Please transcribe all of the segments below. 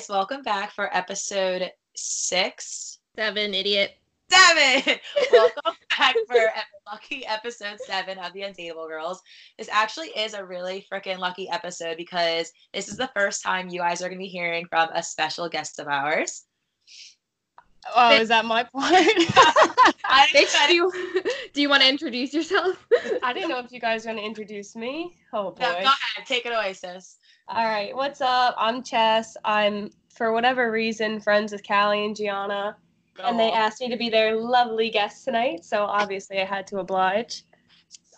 Hey guys, welcome back for episode six. Seven, idiot. Seven! welcome back for ep- lucky episode seven of the Undateable Girls. This actually is a really freaking lucky episode because this is the first time you guys are going to be hearing from a special guest of ours. Oh, is that my part? I Bitch, do you, do you want to introduce yourself? I didn't know if you guys were gonna introduce me. Oh boy. No, go ahead, take it away, sis. All right, what's up? I'm Chess. I'm for whatever reason friends with Cali and Gianna, and they Go. asked me to be their lovely guest tonight, so obviously I had to oblige.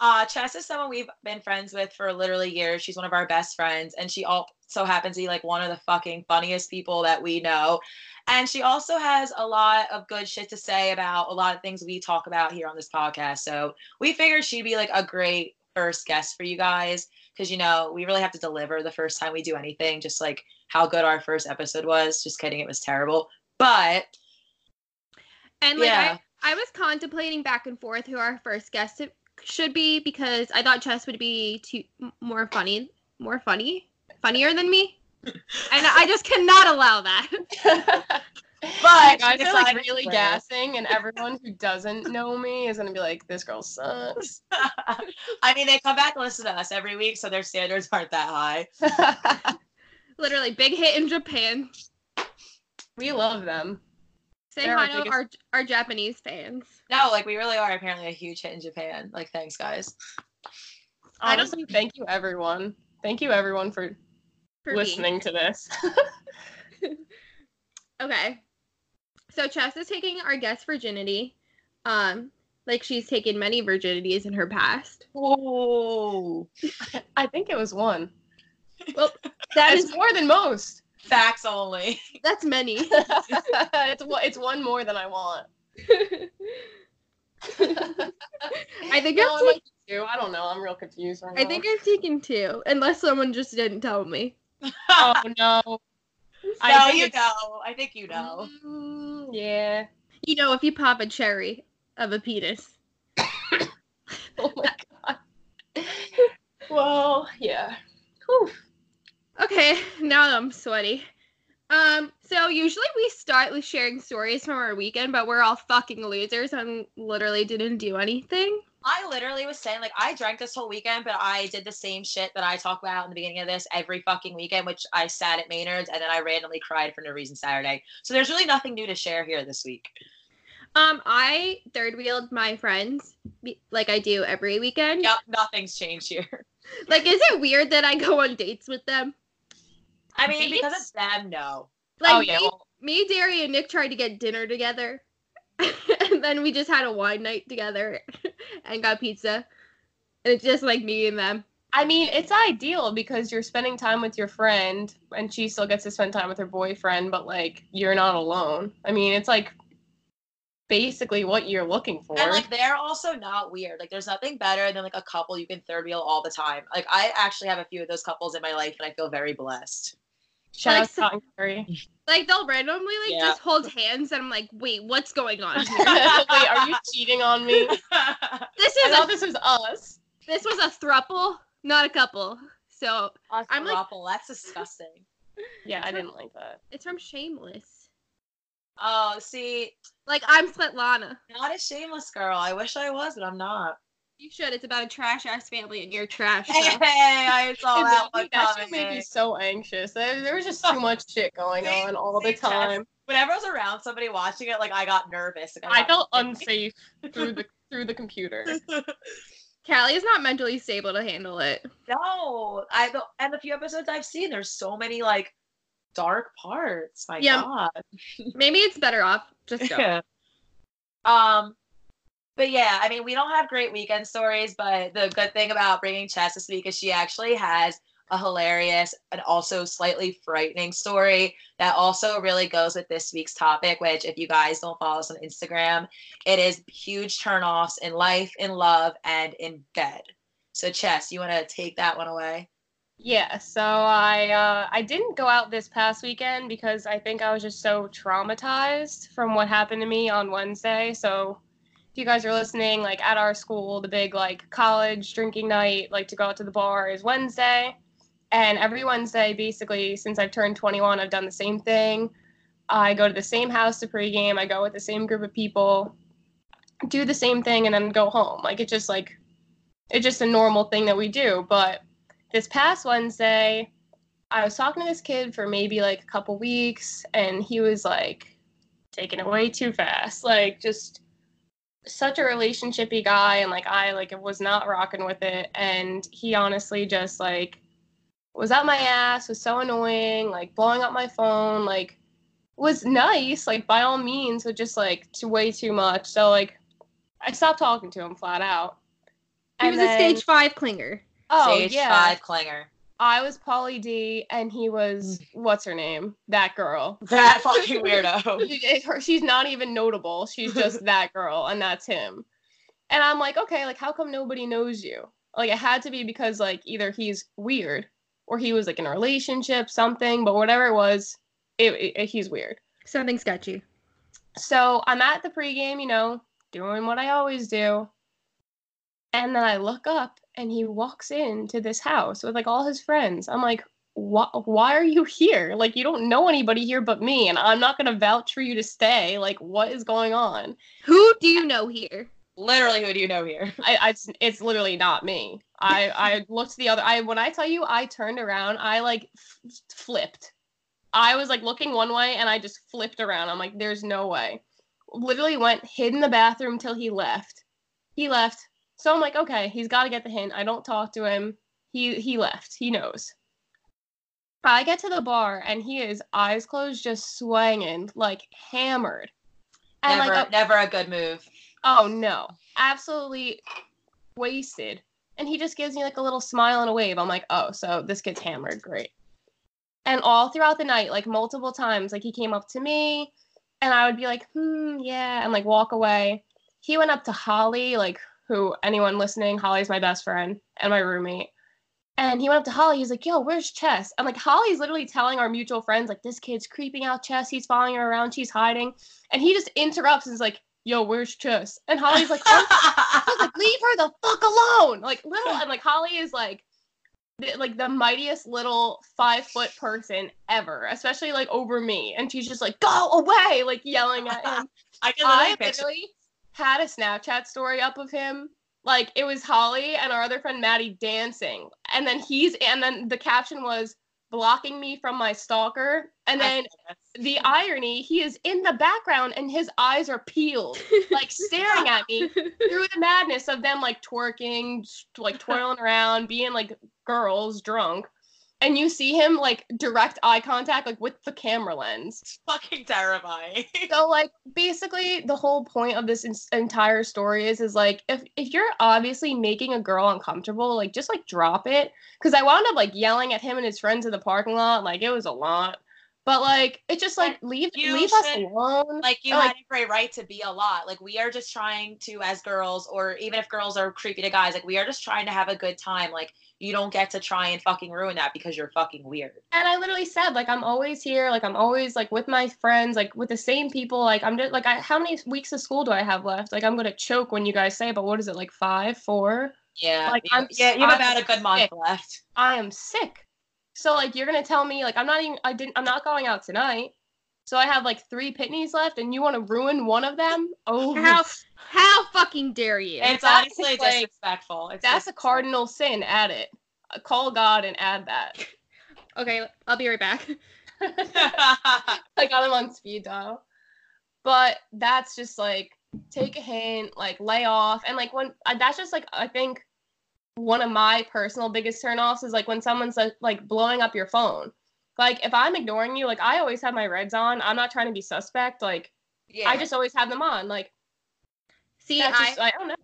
Uh, Chess is someone we've been friends with for literally years. She's one of our best friends, and she also happens to be like one of the fucking funniest people that we know. And she also has a lot of good shit to say about a lot of things we talk about here on this podcast. So we figured she'd be like a great first guest for you guys because you know we really have to deliver the first time we do anything. Just like how good our first episode was. Just kidding, it was terrible. But And like Yeah. I, I was contemplating back and forth who our first guest should be because I thought Chess would be too more funny, more funny, funnier than me, and I just cannot allow that. but guys are like really gassing, and everyone who doesn't know me is gonna be like, "This girl sucks." I mean, they come back and listen to us every week, so their standards aren't that high. Literally, big hit in Japan. we love them. Say hi to our our Japanese fans. No, like we really are apparently a huge hit in Japan. Like, thanks, guys. Um, I don't- Honestly, thank you everyone. Thank you everyone for for me. listening to this. Okay. So Chess is taking our guest virginity. Um, like she's taken many virginities in her past. Oh, I think it was one. Well, that is more than most. facts only. that's many. it's one- it's one more than I want. I think no, I've taken two. I don't know. I'm real confused right I now. think I've taken two, unless someone just didn't tell me. Oh no. Think you it's- know. I think you know. Mm, yeah. You know, if you pop a cherry of a penis. Oh my god. well, yeah. Whew. Okay, now I'm sweaty. Um, so usually we start with sharing stories from our weekend, but we're all fucking losers and literally didn't do anything. I literally was saying, like, I drank this whole weekend, but I did the same shit that I talk about in the beginning of this every fucking weekend, which I sat at Maynard's and then I randomly cried for no reason Saturday. So there's really nothing new to share here this week. Um, I third wheeled my friends like I do every weekend. Yep, nothing's changed here. Like, is it weird that I go on dates with them? I mean, because it's them, no. Like oh yeah. me, Well, me, Derry, and Nick tried to get dinner together, and then we just had a wine night together and got pizza. And it's just like me and them. I mean, it's ideal because you're spending time with your friend and she still gets to spend time with her boyfriend, but like you're not alone. I mean, it's like basically what you're looking for. And like they're also not weird. Like there's nothing better than like a couple you can third wheel all the time. Like I actually have a few of those couples in my life and I feel very blessed. Shout like out to so- Cotton Curry. Like they'll randomly like Yeah. just hold hands, and I'm like, wait, what's going on? Here? Wait, are you cheating on me? This I is thought a, this was us. this was a thruple, not a couple. So A I'm like- throuple, that's disgusting. Yeah, I didn't like that. it's from Shameless. Oh, see, Like I'm Svetlana. not a shameless girl. I wish I was, but I'm not. You should. It's about a trash ass family, and you're trash. Hey, so- I saw And that that, one that shit made me so anxious. There, there was just too much shit going Same- on all the same, Jess. time. Whenever I was around somebody watching it, like I got nervous. Like, I got- felt unsafe through the through the computer. Cali is not mentally stable to handle it. No, I the and the few episodes I've seen, there's so many like dark parts. My Yeah. God. Maybe it's better off just go. Yeah. Um, but yeah, I mean, we don't have great weekend stories, but the good thing about bringing Chess this week is she actually has a hilarious and also slightly frightening story that also really goes with this week's topic. Which, if you guys don't follow us on Instagram, it is huge turnoffs in life, in love, and in bed. So, Chess, you want to take that one away? Yeah, so I uh, I didn't go out this past weekend because I think I was just so traumatized from what happened to me on Wednesday. So if you guys are listening, like at our school, the big like college drinking night, like to go out to the bar is Wednesday. And every Wednesday, basically, since I've turned 21, I've done the same thing. I go to the same house to pregame. I go with the same group of people, do the same thing, and then go home. Like it's just like it's just a normal thing that we do. But this past Wednesday, I was talking to this kid for maybe like a couple weeks, and he was like taking it way too fast. Like just such a relationshipy guy, and like I like was not rocking with it. And he honestly just like was up my ass, was so annoying, like blowing up my phone, like was nice, like by all means, but just like too way too much. So like I stopped talking to him flat out. He was a stage five clinger. Oh Stage yeah. five clinger. I was Pauly D and he was mm. what's her name? That girl. That fucking weirdo. She- her- she's not even notable. She's just that girl, and that's him. And I'm like, okay, like how come nobody knows you? Like it had to be because like either he's weird or he was like in a relationship, something. But whatever it was, it, it- it- he's weird. Something sketchy. So I'm at the pregame, you know, doing what I always do. And then I look up and he walks into this house with like all his friends. I'm like, why, why are you here? Like, you don't know anybody here but me, and I'm not going to vouch for you to stay. Like, what is going on? Who do you know here? Literally, who do you know here? I, I it's, it's literally not me. I, I looked the other. I when I tell you, I turned around. I like f- flipped. I was like looking one way, and I just flipped around. I'm like, there's no way. Literally went hid in the bathroom till he left. He left. So I'm like, okay, he's got to get the hint. I don't talk to him. He he left. He knows. I get to the bar and he is eyes closed, just swinging like hammered. And Never, like, never a good move. Oh no, absolutely wasted. And he just gives me like a little smile and a wave. I'm like, oh, so this gets hammered, great. And all throughout the night, like multiple times, like he came up to me, and I would be like, hmm, yeah, and like walk away. He went up to Holly, like who anyone listening, Holly's my best friend and my roommate. And he went up to Holly. He's like, "Yo, where's Chess?" And like Holly's literally telling our mutual friends, like, "This kid's creeping out Chess. He's following her around. She's hiding." And he just interrupts and is like, "Yo, where's Chess?" And Holly's like, "Oh, I like, leave her the fuck alone. Like little and like Holly is like the, like the mightiest little five foot person ever, especially like over me. And she's just like, go away, like yelling at him. I can I literally picture. literally had a Snapchat story up of him. Like it was Holly and our other friend Maddie dancing. And then he's and then the caption was blocking me from my stalker. And then the irony, he is in the background and his eyes are peeled, like staring at me through the madness of them like twerking, like twirling around, being like girls drunk. And you see him like direct eye contact, like with the camera lens. It's fucking terrifying. So like basically the whole point of this en- entire story is is like if if you're obviously making a girl uncomfortable, like just like drop it. Cause I wound up like yelling at him and his friends in the parking lot, like it was a lot. But like it's just like leave You leave us alone. like you had like- every right to be a lot. Like we are just trying to, as girls, or even if girls are creepy to guys, like we are just trying to have a good time. Like you don't get to try and fucking ruin that because you're fucking weird. and I literally said like I'm always here, like I'm always like with my friends, like with the same people. Like I'm just like I how many weeks of school do I have left? Like I'm gonna choke when you guys say, but what is it like five, four? Yeah, Like, you- I'm- yeah, you have I'm about a good month left. I am sick. So like you're gonna tell me like I'm not even I didn't I'm not going out tonight. So I have like three pitneys left, and you want to ruin one of them? Oh, How how fucking dare you? It's honestly like- disrespectful. It's that's a cardinal sin. Add it. Uh, Call God and add that. okay, I'll be right back. I got him on speed dial. But that's just like take a hint, like lay off, and like when uh, that's just like I think one of my personal biggest turnoffs is like when someone's like, like blowing up your phone. Like if I'm ignoring you, like I always have my reds on. I'm not trying to be suspect. Like yeah. I just always have them on. Like See, that's I just, I don't know.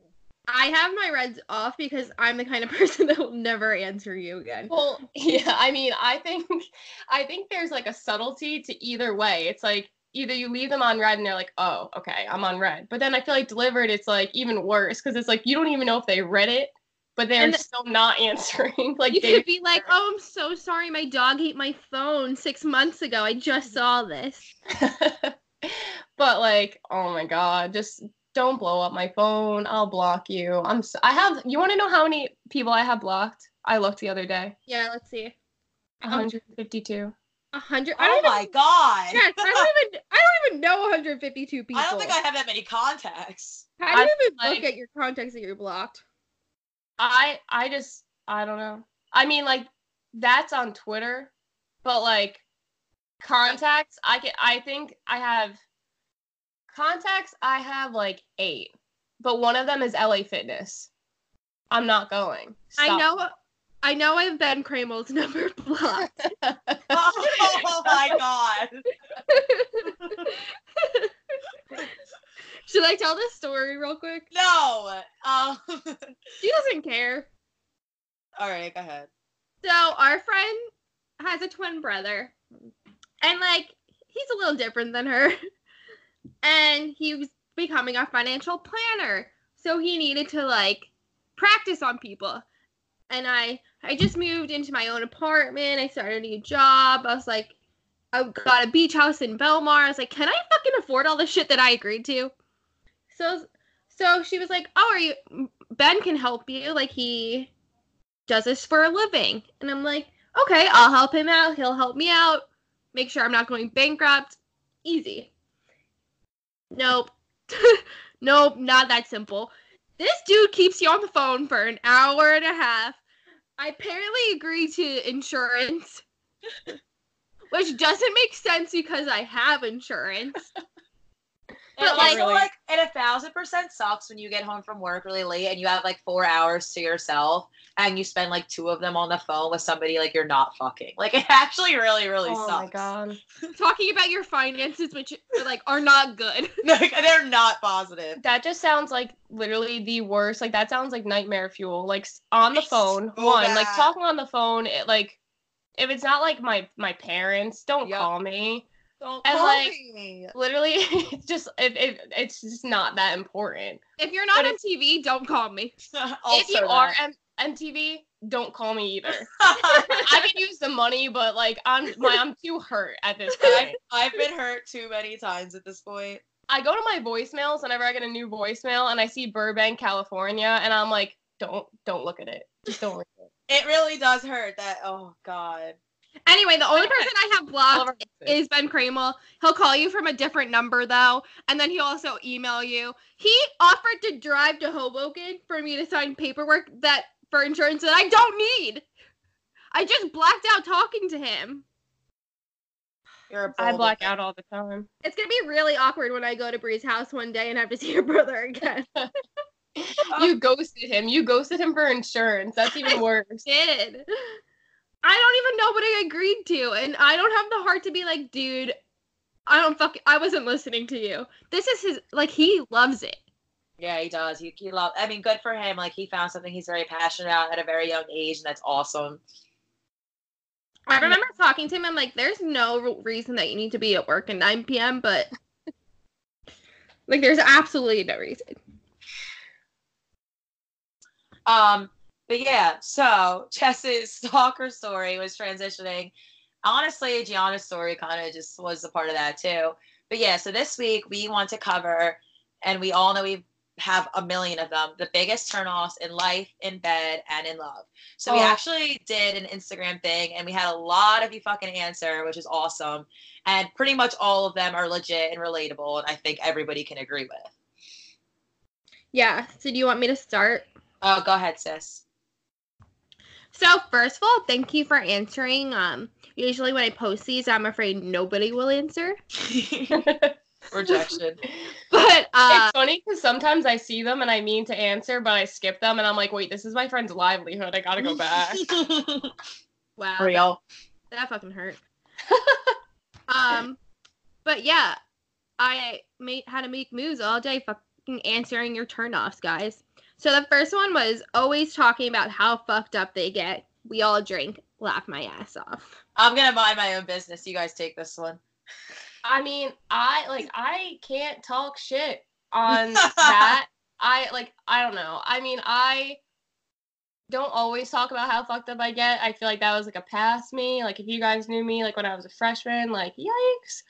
I have my reds off because I'm the kind of person that will never answer you again. Well, yeah, I mean, I think I think there's like a subtlety to either way. It's like either you leave them on red and they're like, "Oh, okay, I'm on red." But then I feel like delivered it's like even worse cuz it's like you don't even know if they read it, but they're the- still not answering. like You they could be like, "Oh, I'm so sorry. My dog ate my phone six months ago. I just saw this." But like, oh my god, just don't blow up my phone. I'll block you. I'm s I have you want to know how many people I have blocked? I looked the other day. Yeah, let's see. 152. Um, a hundred. I oh don't Oh even. my god. Yes, I don't even. I don't even know 152 people. I don't think I have that many contacts. How do you even like- look at your contacts that you're blocked? I I just I don't know. I mean like that's on Twitter, but like contacts I can I think I have contacts I have like 8. But one of them is LA Fitness. I'm not going. I know. I know I have Ben Kramel's number blocked. Oh my god. Should I tell this story real quick? No. Um. She doesn't care. All right, go ahead. So our friend has a twin brother, and like he's a little different than her, and he was becoming a financial planner. So he needed to like practice on people. And I I just moved into my own apartment. I started a new job. I was like, I got a beach house in Belmar. I was like, can I fucking afford all the shit that I agreed to? So so she was like, oh, are you Ben can help you. Like he does this for a living. And I'm like, okay, I'll help him out. He'll help me out. Make sure I'm not going bankrupt. Easy. Nope. nope, not that simple. This dude keeps you on the phone for an hour and a half. I apparently agree to insurance, which doesn't make sense because I have insurance. But But, like, really- like, it a thousand percent sucks when you get home from work really late and you have like four hours to yourself and you spend like two of them on the phone with somebody like you're not fucking. Like it actually really, really oh sucks. my god. Talking about your finances, which like are not good. Like, they're not positive. That just sounds like literally the worst. Like that sounds like nightmare fuel. Like on the It's phone, so one, like talking on the phone, it like if it's not like my my parents, don't Yep. call me. Don't And, call like, me. Literally, it's just it, it it's just not that important. If you're not But on TV, don't call me. if you Also are that. M- MTV, don't call me either. I can use the money, but like I'm my I'm too hurt at this I've, point. I've been hurt too many times at this point. I go to my voicemails whenever I get a new voicemail and I see Burbank, California, and I'm like, don't don't look at it. Just don't look at it. It really does hurt that oh god. Anyway, the only person I have blocked is Ben Kramel. He'll call you from a different number though, and then he'll also email you. He offered to drive to Hoboken for me to sign paperwork that for insurance that I don't need. I just blacked out talking to him. You're a I black out all the time. It's gonna be really awkward when I go to Bree's house one day and have to see your brother again. You ghosted him. You ghosted him for insurance. That's even worse. Did I don't even know what I agreed to, and I don't have the heart to be like, dude, I don't fuck. I wasn't listening to you. This is his like he loves it. Yeah, he does. He, he love. I mean, good for him. Like he found something he's very passionate about at a very young age, and that's awesome. I remember talking to him. I'm like, there's no reason that you need to be at work at 9 p.m., but like, there's absolutely no reason. Um, but yeah, so Chess's stalker story was transitioning. Honestly, Gianna's story kind of just was a part of that too. But yeah, so this week we want to cover, and we all know we have a million of them, the biggest turnoffs in life, in bed, and in love. So we Oh. actually did an Instagram thing, and we had a lot of you fucking answer, which is awesome. And pretty much all of them are legit and relatable, and I think everybody can agree with. Yeah. So, do you want me to start? Oh, go ahead, sis. So, first of all, thank you for answering. Um, usually when I post these, I'm afraid nobody will answer. Rejection. But uh, it's funny because sometimes I see them and I mean to answer, but I skip them and I'm like, wait, this is my friend's livelihood. I gotta go back. wow, Real. that fucking hurt. um, but yeah, I made had to make moves all day, fucking answering your turnoffs, guys. So the first one was always talking about how fucked up they get. We all drink, laugh my ass off. I'm gonna mind my own business. You guys take this one. I mean, I like I can't talk shit on that. I like I don't know. I mean, I don't always talk about how fucked up I get. I feel like that was like a past me. Like if you guys knew me like when I was a freshman, like yikes.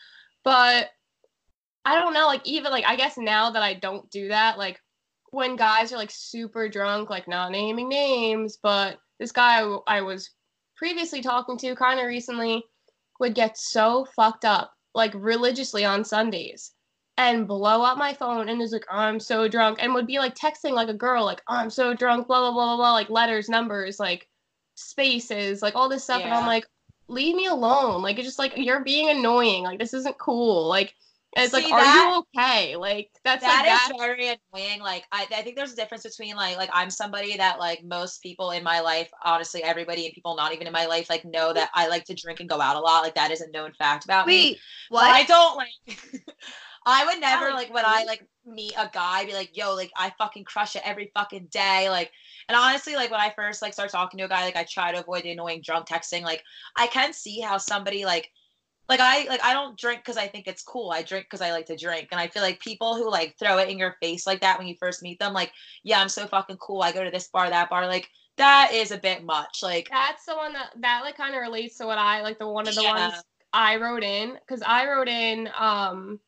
But I don't know, like even like I guess now that I don't do that, like when guys are like super drunk, like not naming names, but this guy I was previously talking to kind of recently would get so fucked up, like religiously on Sundays, and blow up my phone and is like, I'm so drunk, and would be like texting like a girl, like, I'm so drunk, blah, blah, blah, blah, blah, like letters, numbers, like spaces, like all this stuff. And I'm like, leave me alone. Like, it's just like, you're being annoying. Like, this isn't cool. Like, and it's like, See, are that- you okay? Like, that's That like, is that. very annoying. Like I, I think there's a difference between like like I'm somebody that like most people in my life, honestly, everybody and people not even in my life, like know that I like to drink and go out a lot. Like that is a known fact about me. Wait, But I don't like. I would never like like when I like meet a guy, be like, "Yo, like I fucking crush it every fucking day." Like, and honestly, like when I first like start talking to a guy, like I try to avoid the annoying drunk texting. Like, I can see how somebody like, like I like I don't drink because I think it's cool. I drink because I like to drink, and I feel like people who like throw it in your face like that when you first meet them, like, yeah, I'm so fucking cool. I go to this bar, that bar, like that is a bit much. Like, That's the one that, that like kind of relates to what I, like, the one of the Yeah. ones I wrote in. Because I wrote in, um,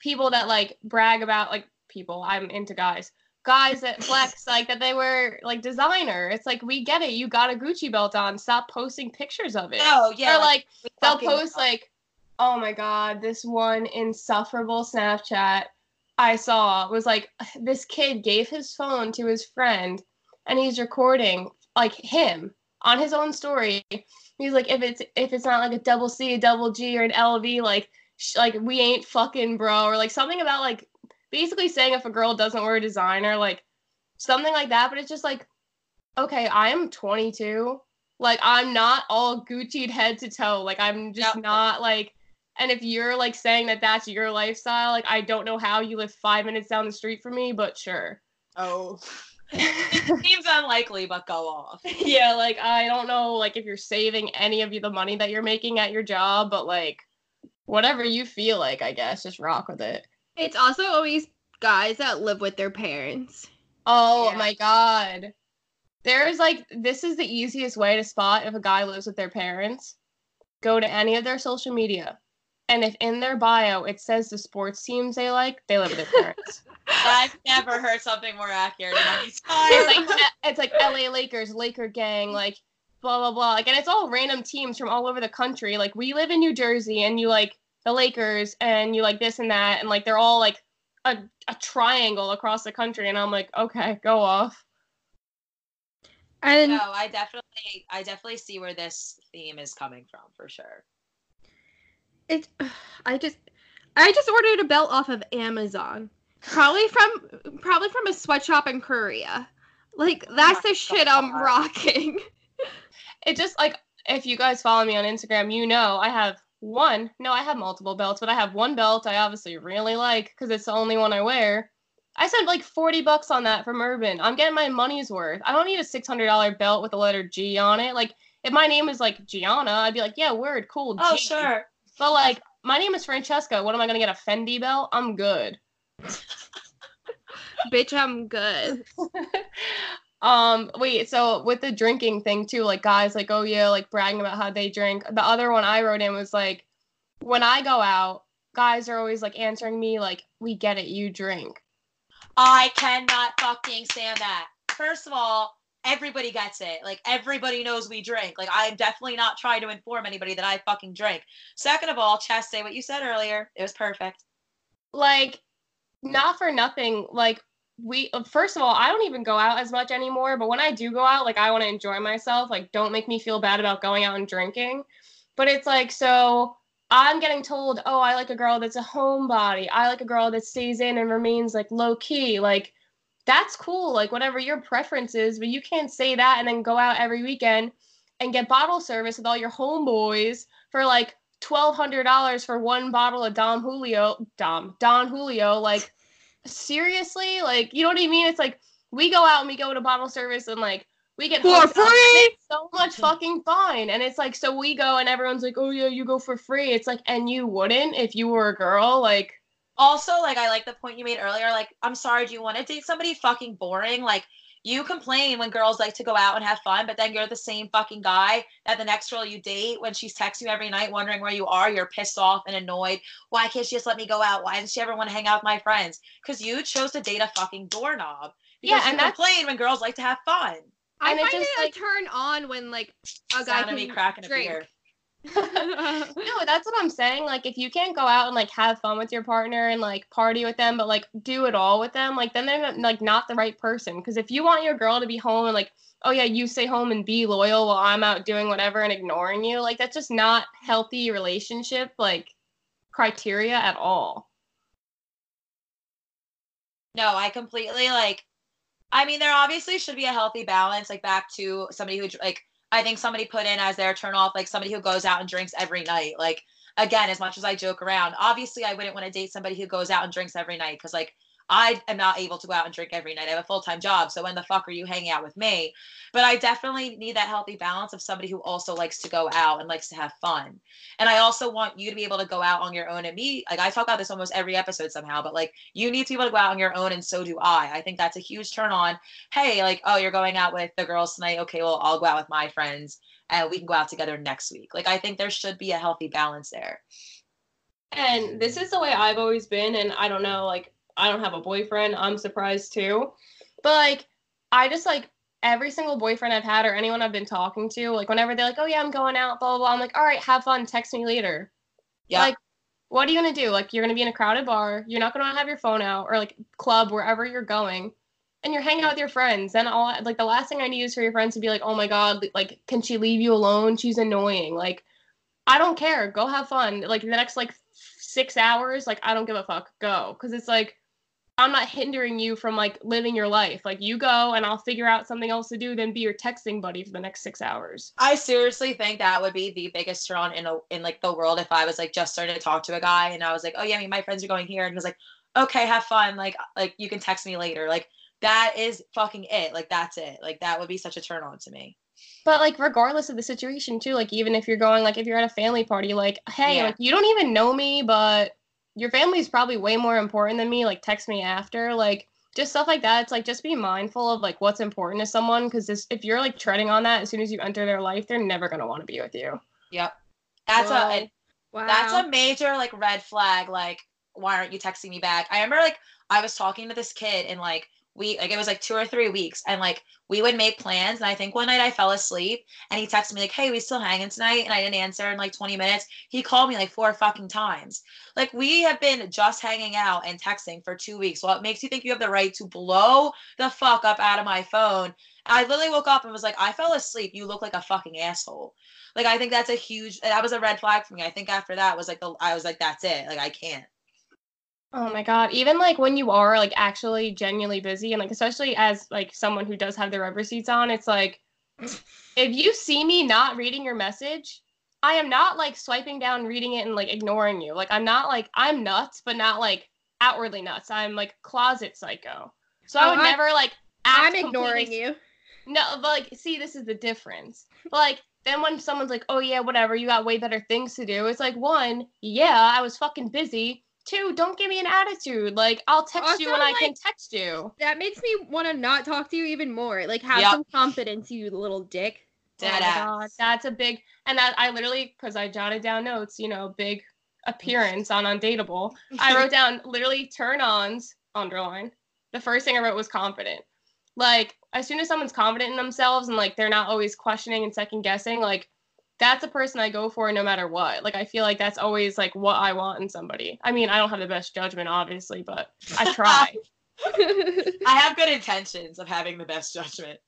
people that like brag about like people i'm into guys guys that flex like that they were like designer it's like we get it you got a gucci belt on stop posting pictures of it oh yeah, or like we they'll post like oh my god this one insufferable snapchat i saw was like this kid gave his phone to his friend and he's recording like him on his own story. He's like if it's if it's not like a double c a double g or an lv like sh- like we ain't fucking bro or like something about like basically saying if a girl doesn't wear a designer like something like that. But it's just like okay i am 22 like i'm not all gucci'd head to toe. Like i'm just Yep. not like and if you're like saying that that's your lifestyle like i don't know how you live five minutes down the street from me but sure Oh. it seems unlikely, but go off. yeah like i don't know like if you're saving any of you the money that you're making at your job but like whatever you feel like i guess just rock with it It's also always guys that live with their parents. oh Yeah. my god there's like this is the easiest way to spot if a guy lives with their parents go to any of their social media and if in their bio it says the sports teams they like they live with their parents I've never heard something more accurate it's like uh, it's like LA Lakers, Laker gang, like blah blah blah. Like, and it's all random teams from all over the country. Like, we live in New Jersey, and you like the Lakers, and you like this and that, and like they're all like a a triangle across the country. And I'm like, okay, go off. And No, I definitely, I definitely see where this theme is coming from for sure. It's I just I just ordered a belt off of Amazon. Probably from probably from a sweatshop in Korea. Like that's the shit I'm rocking. It just like if you guys follow me on Instagram, you know I have one. No, I have multiple belts, but I have one belt I obviously really like because it's the only one I wear. I spent like 40 bucks on that from Urban. I'm getting my money's worth. I don't need a $600 belt with the letter G on it. Like, if my name is like Gianna, I'd be like, yeah, word, cool. Oh, sure. But like, my name is Francesca. What am I going to get? A Fendi belt? I'm good. Bitch, I'm good. um wait so with the drinking thing too like guys like oh yeah like bragging about how they drink the other one i wrote in was like when i go out guys are always like answering me like we get it you drink I cannot fucking stand that. First of all, everybody gets it. Like everybody knows we drink. Like I'm definitely not trying to inform anybody that I fucking drink. Second of all, Chess, say what you said earlier. It was perfect. like not for nothing like we first of all i don't even go out as much anymore but when i do go out like i want to enjoy myself like don't make me feel bad about going out and drinking but it's like so i'm getting told oh i like a girl that's a homebody i like a girl that stays in and remains like low key like that's cool like whatever your preference is but you can't say that and then go out every weekend and get bottle service with all your homeboys for like twelve hundred dollars for one bottle of Dom Julio, Dom Don Julio. Like seriously, like you know what I mean? It's like we go out and we go to bottle service and like we get For hooked up, and free? so much fucking fun. And it's like so we go and everyone's like, oh yeah, you go for free. It's like and you wouldn't if you were a girl. Like Also, like I like the point you made earlier. Like, I'm sorry, do you want to date somebody fucking boring? Like, you complain when girls like to go out and have fun, but then you're the same fucking guy that the next girl you date, when she's texting you every night wondering where you are, you're pissed off and annoyed. Why can't she just let me go out? Why doesn't she ever want to hang out with my friends? Because you chose to date a fucking doorknob. Yeah, and you that's- complain when girls like to have fun. I And it find just, it like- a turn on when like a guy can of me can cracking a beer. No, that's what I'm saying. Like, if you can't go out and like have fun with your partner and like party with them, but like do it all with them, like then they're like not the right person. Because if you want your girl to be home and like, oh yeah, you stay home and be loyal while I'm out doing whatever and ignoring you, like that's just not healthy relationship like criteria at all. No, I completely like. I mean, there obviously should be a healthy balance. Like back to somebody who like I think somebody put in as their turn off, like somebody who goes out and drinks every night. Like again, as much as I joke around, obviously I wouldn't want to date somebody who goes out and drinks every night because like I am not able to go out and drink every night. I have a full time job, so when the fuck are you hanging out with me? But I definitely need that healthy balance of somebody who also likes to go out and likes to have fun. And I also want you to be able to go out on your own and me. Like I talk about this almost every episode somehow, but like you need to be able to go out on your own, and so do I. I think that's a huge turn on. Hey, like oh, you're going out with the girls tonight. Okay, well I'll go out with my friends, and we can go out together next week. Like I think there should be a healthy balance there. And this is the way I've always been. And I don't know, like, I don't have a boyfriend. I'm surprised too. But, like, I just, like, every single boyfriend I've had or anyone I've been talking to, like, whenever they're like, oh, yeah, I'm going out, blah, blah, blah, I'm like, all right, have fun. Text me later. Yeah. Like, what are you going to do? Like, you're going to be in a crowded bar. You're not going to have your phone out or, like, club, wherever you're going. And you're hanging out with your friends. And all, like, the last thing I need is for your friends to be like, oh my God, like, can she leave you alone? She's annoying. Like, I don't care. Go have fun. Like, the next, like, six hours, like I don't give a fuck. Go, because it's like I'm not hindering you from like living your life. Like you go, and I'll figure out something else to do. Then be your texting buddy for the next six hours. I seriously think that would be the biggest turn on in a, in like the world if I was like just starting to talk to a guy and I was like, oh yeah, I mean, my friends are going here, and he was like, okay, have fun. Like like you can text me later. Like that is fucking it. Like that's it. Like that would be such a turn on to me. But like regardless of the situation too, like even if you're going, like if you're at a family party, like hey, Yeah. like you don't even know me, but your family is probably way more important than me. Like text me after, like just stuff like that. It's like just be mindful of like what's important to someone because if you're like treading on that as soon as you enter their life, they're never gonna want to be with you. Yep. That's Wow. a Wow. That's a major like red flag. Like, why aren't you texting me back? I remember like I was talking to this kid and like we like it was like two or three weeks and like we would make plans and I think one night I fell asleep and he texted me like, Hey, we still hanging tonight? And I didn't answer in like 20 minutes. He called me like four fucking times. Like we have been just hanging out and texting for two weeks. Well, it makes you think you have the right to blow the fuck up out of my phone. I literally woke up and was like, I fell asleep. You look like a fucking asshole. Like I think that's a huge that was a red flag for me. I think after that was like the I was like, that's it. Like I can't. Oh my god. Even like when you are like actually genuinely busy and like especially as like someone who does have their rubber seats on, it's like if you see me not reading your message, I am not like swiping down, reading it and like ignoring you. Like I'm not like I'm nuts, but not like outwardly nuts. I'm like closet psycho. So I Oh, would I- never like I'm ignoring completely- you. No, but like see this is the difference. But like then when someone's like, "Oh yeah, whatever, you got way better things to do." It's like, one, yeah, I was fucking busy. Two, don't give me an attitude. Like I'll text you when Also, I can text you. That makes me want to not talk to you even more. Like, have Yep. some confidence, you little dick. Dead oh ass. that's a big and that I literally because I jotted down notes, you know, big appearance on Undateable. I wrote down literally turn ons underline. The first thing I wrote was confident. Like as soon as someone's confident in themselves and like they're not always questioning and second guessing, like that's a person I go for no matter what. Like I feel like that's always like what I want in somebody. I mean, I don't have the best judgment obviously, but I try. I have good intentions of having the best judgment.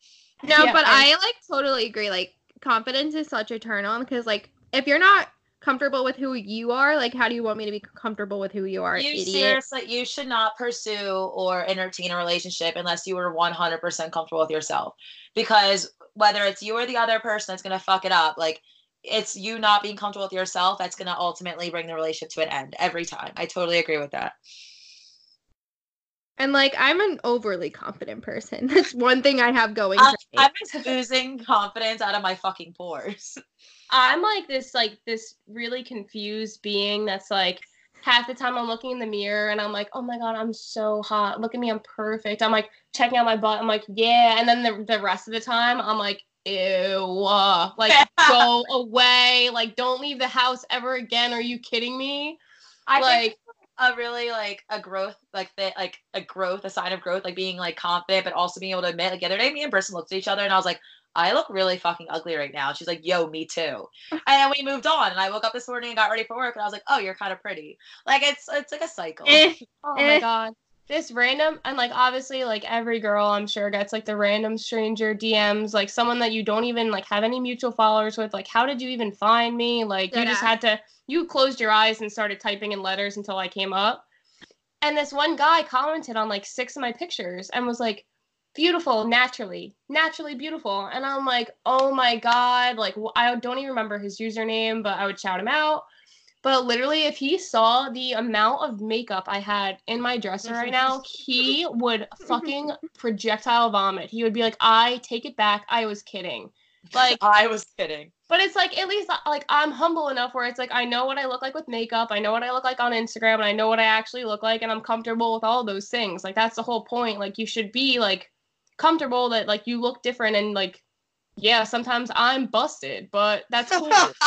No, Yeah, but and- I like totally agree. Like confidence is such a turn on because like if you're not comfortable with who you are, like how do you want me to be comfortable with who you are, You idiot? seriously, you should not pursue or entertain a relationship unless you are 100% comfortable with yourself. Because whether it's you or the other person that's going to fuck it up, like it's you not being comfortable with yourself that's going to ultimately bring the relationship to an end every time. I totally agree with that. And like I'm an overly confident person. That's one thing I have going I'm, for me. I'm just oozing confidence out of my fucking pores. I'm like this like this really confused being that's like half the time I'm looking in the mirror and I'm like, oh my god, I'm so hot. Look at me, I'm perfect. I'm like checking out my butt. I'm like, yeah. And then the, the rest of the time I'm like, ew. uh, Like go away. Like don't leave the house ever again. Are you kidding me? I like think a really like a growth like that like a growth a sign of growth like being like confident but also being able to admit like the other day me and Briston looked at each other and I was like I look really fucking ugly right now. She's like, yo, me too. And then we moved on and I woke up this morning and got ready for work and I was like, oh, you're kind of pretty. Like it's it's like a cycle. Eh, Oh Eh. my god. This random and like obviously like every girl I'm sure gets like the random stranger DMs, like someone that you don't even like have any mutual followers with. Like, how did you even find me? Like you just had to you closed your eyes and started typing in letters until I came up. And this one guy commented on like six of my pictures and was like, beautiful, naturally, naturally beautiful. And I'm like, oh my God. Like, I don't even remember his username, but I would shout him out. But literally, if he saw the amount of makeup I had in my dresser right now, he would fucking projectile vomit. He would be like, I take it back. I was kidding. Like, I was kidding. but it's like at least uh, like I'm humble enough where it's like I know what I look like with makeup, I know what I look like on Instagram, and I know what I actually look like, and I'm comfortable with all those things. Like that's the whole point. Like you should be like comfortable that like you look different and like yeah, sometimes I'm busted, but that's cool.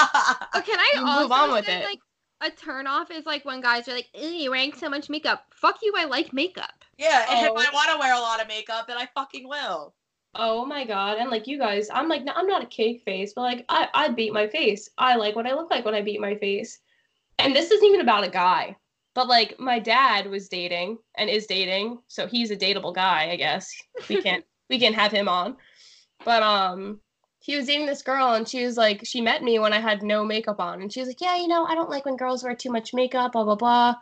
But can I You also move on with say, it. like a turn off is like when guys are like, "Ew, you're wearing so much makeup." Fuck you, I like makeup. yeah, and Oh. if I oh. want to wear a lot of makeup, then I fucking will. oh my god, and like you guys, I'm like no, I'm not a cake face, but like I I beat my face. I like what I look like when I beat my face. And this isn't even about a guy. But like my dad was dating and is dating, so he's a dateable guy, I guess. We can't we can have him on. But um he was dating this girl and she was like she met me when I had no makeup on and she was like, "Yeah, you know, I don't like when girls wear too much makeup, blah blah blah."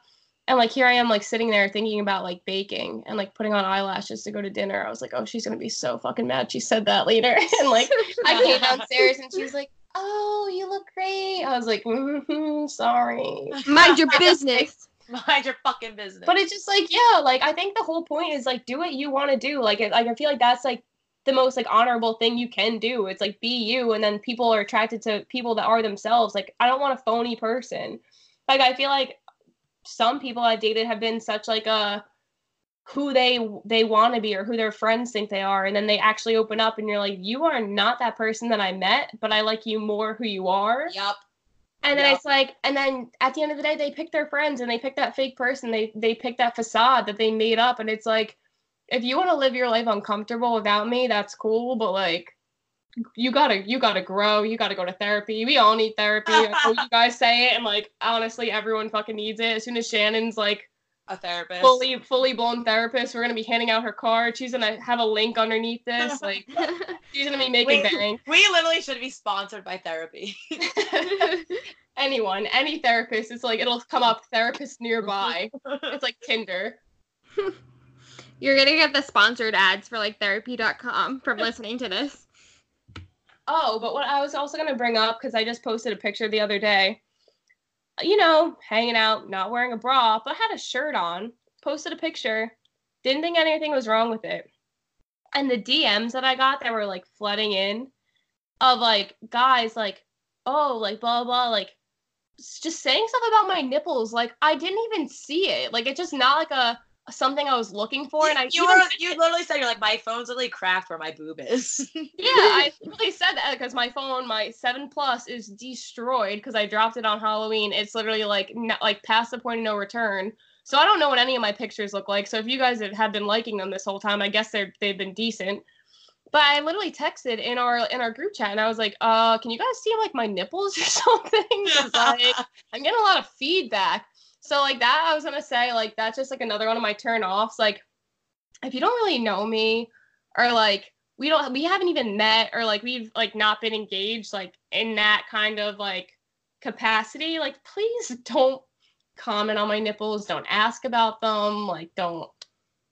And like here I am like sitting there thinking about like baking and like putting on eyelashes to go to dinner. I was like, "Oh, she's going to be so fucking mad she said that later." and like I came downstairs and she was like, "Oh, you look great." I was like, mm "Sorry." Mind your business. Mind your fucking business. But it's just like, yeah, like I think the whole point is like do what you want to do. Like, it, like I feel like that's like the most like honorable thing you can do. It's like be you, and then people are attracted to people that are themselves. Like I don't want a phony person. Like I feel like some people I've dated have been such like a who they they want to be or who their friends think they are and then they actually open up and you're like you are not that person that i met but i like you more who you are Yep. and then Yeah. it's like, and then at the end of the day, they pick their friends and they pick that fake person. They they pick that facade that they made up. And it's like, if you want to live your life uncomfortable without me, that's cool. But like, you gotta you gotta grow. You gotta go to therapy. We all need therapy. You guys say it, and like honestly, everyone fucking needs it. As soon as Shannon's like A therapist. fully fully blown therapist, we're gonna be handing out her card. She's gonna have a link underneath this. Like she's gonna be making Wait. bank. We literally should be sponsored by therapy. anyone, any therapist. It's like it'll come up therapist nearby. It's like Tinder. You're gonna get the sponsored ads for like therapy.com from listening to this. Oh, but what I was also gonna bring up because I just posted a picture the other day. You know, hanging out, not wearing a bra, but had a shirt on. Posted a picture. Didn't think anything was wrong with it. And the DMs that I got that were like flooding in of like guys like, oh, like blah blah, like just saying stuff about my nipples. Like I didn't even see it. Like it's just not like a something I was looking for. And I you were you literally said you're like my phone's literally cracked where my boob is. yeah, I literally said that because my phone, my seven plus, is destroyed because I dropped it on Halloween. It's literally like not, like past the point of no return. So I don't know what any of my pictures look like. So if you guys have, have been liking them this whole time, I guess they're they've been decent. But I literally texted in our in our group chat and I was like, uh, can you guys see like my nipples or something? like I'm getting a lot of feedback. So like that, I was gonna say like that's just like another one of my turn offs. Like if you don't really know me or like we don't we haven't even met or like we've like not been engaged like in that kind of like capacity, like please don't comment on my nipples, don't ask about them, like don't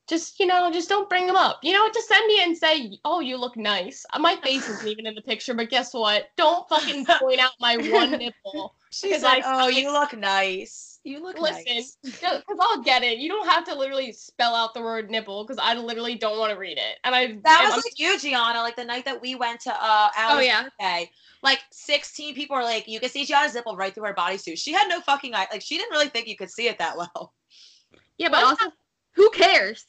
just you know just don't bring them up. You know just send me and say oh you look nice. Uh, my face isn't even in the picture but guess what? Don't fucking point out my one nipple She's like, I- oh, you look nice. You look Listen, nice. because I'll get it. You don't have to literally spell out the word nipple because I literally don't want to read it. And I That was I'm- like you, Gianna. Like the night that we went to uh Allie's yeah. birthday. Like 16 people were like, you can see Gianna's nipple right through her bodysuit. She had no fucking eye. Like she didn't really think you could see it that well. Yeah, but One also, who cares?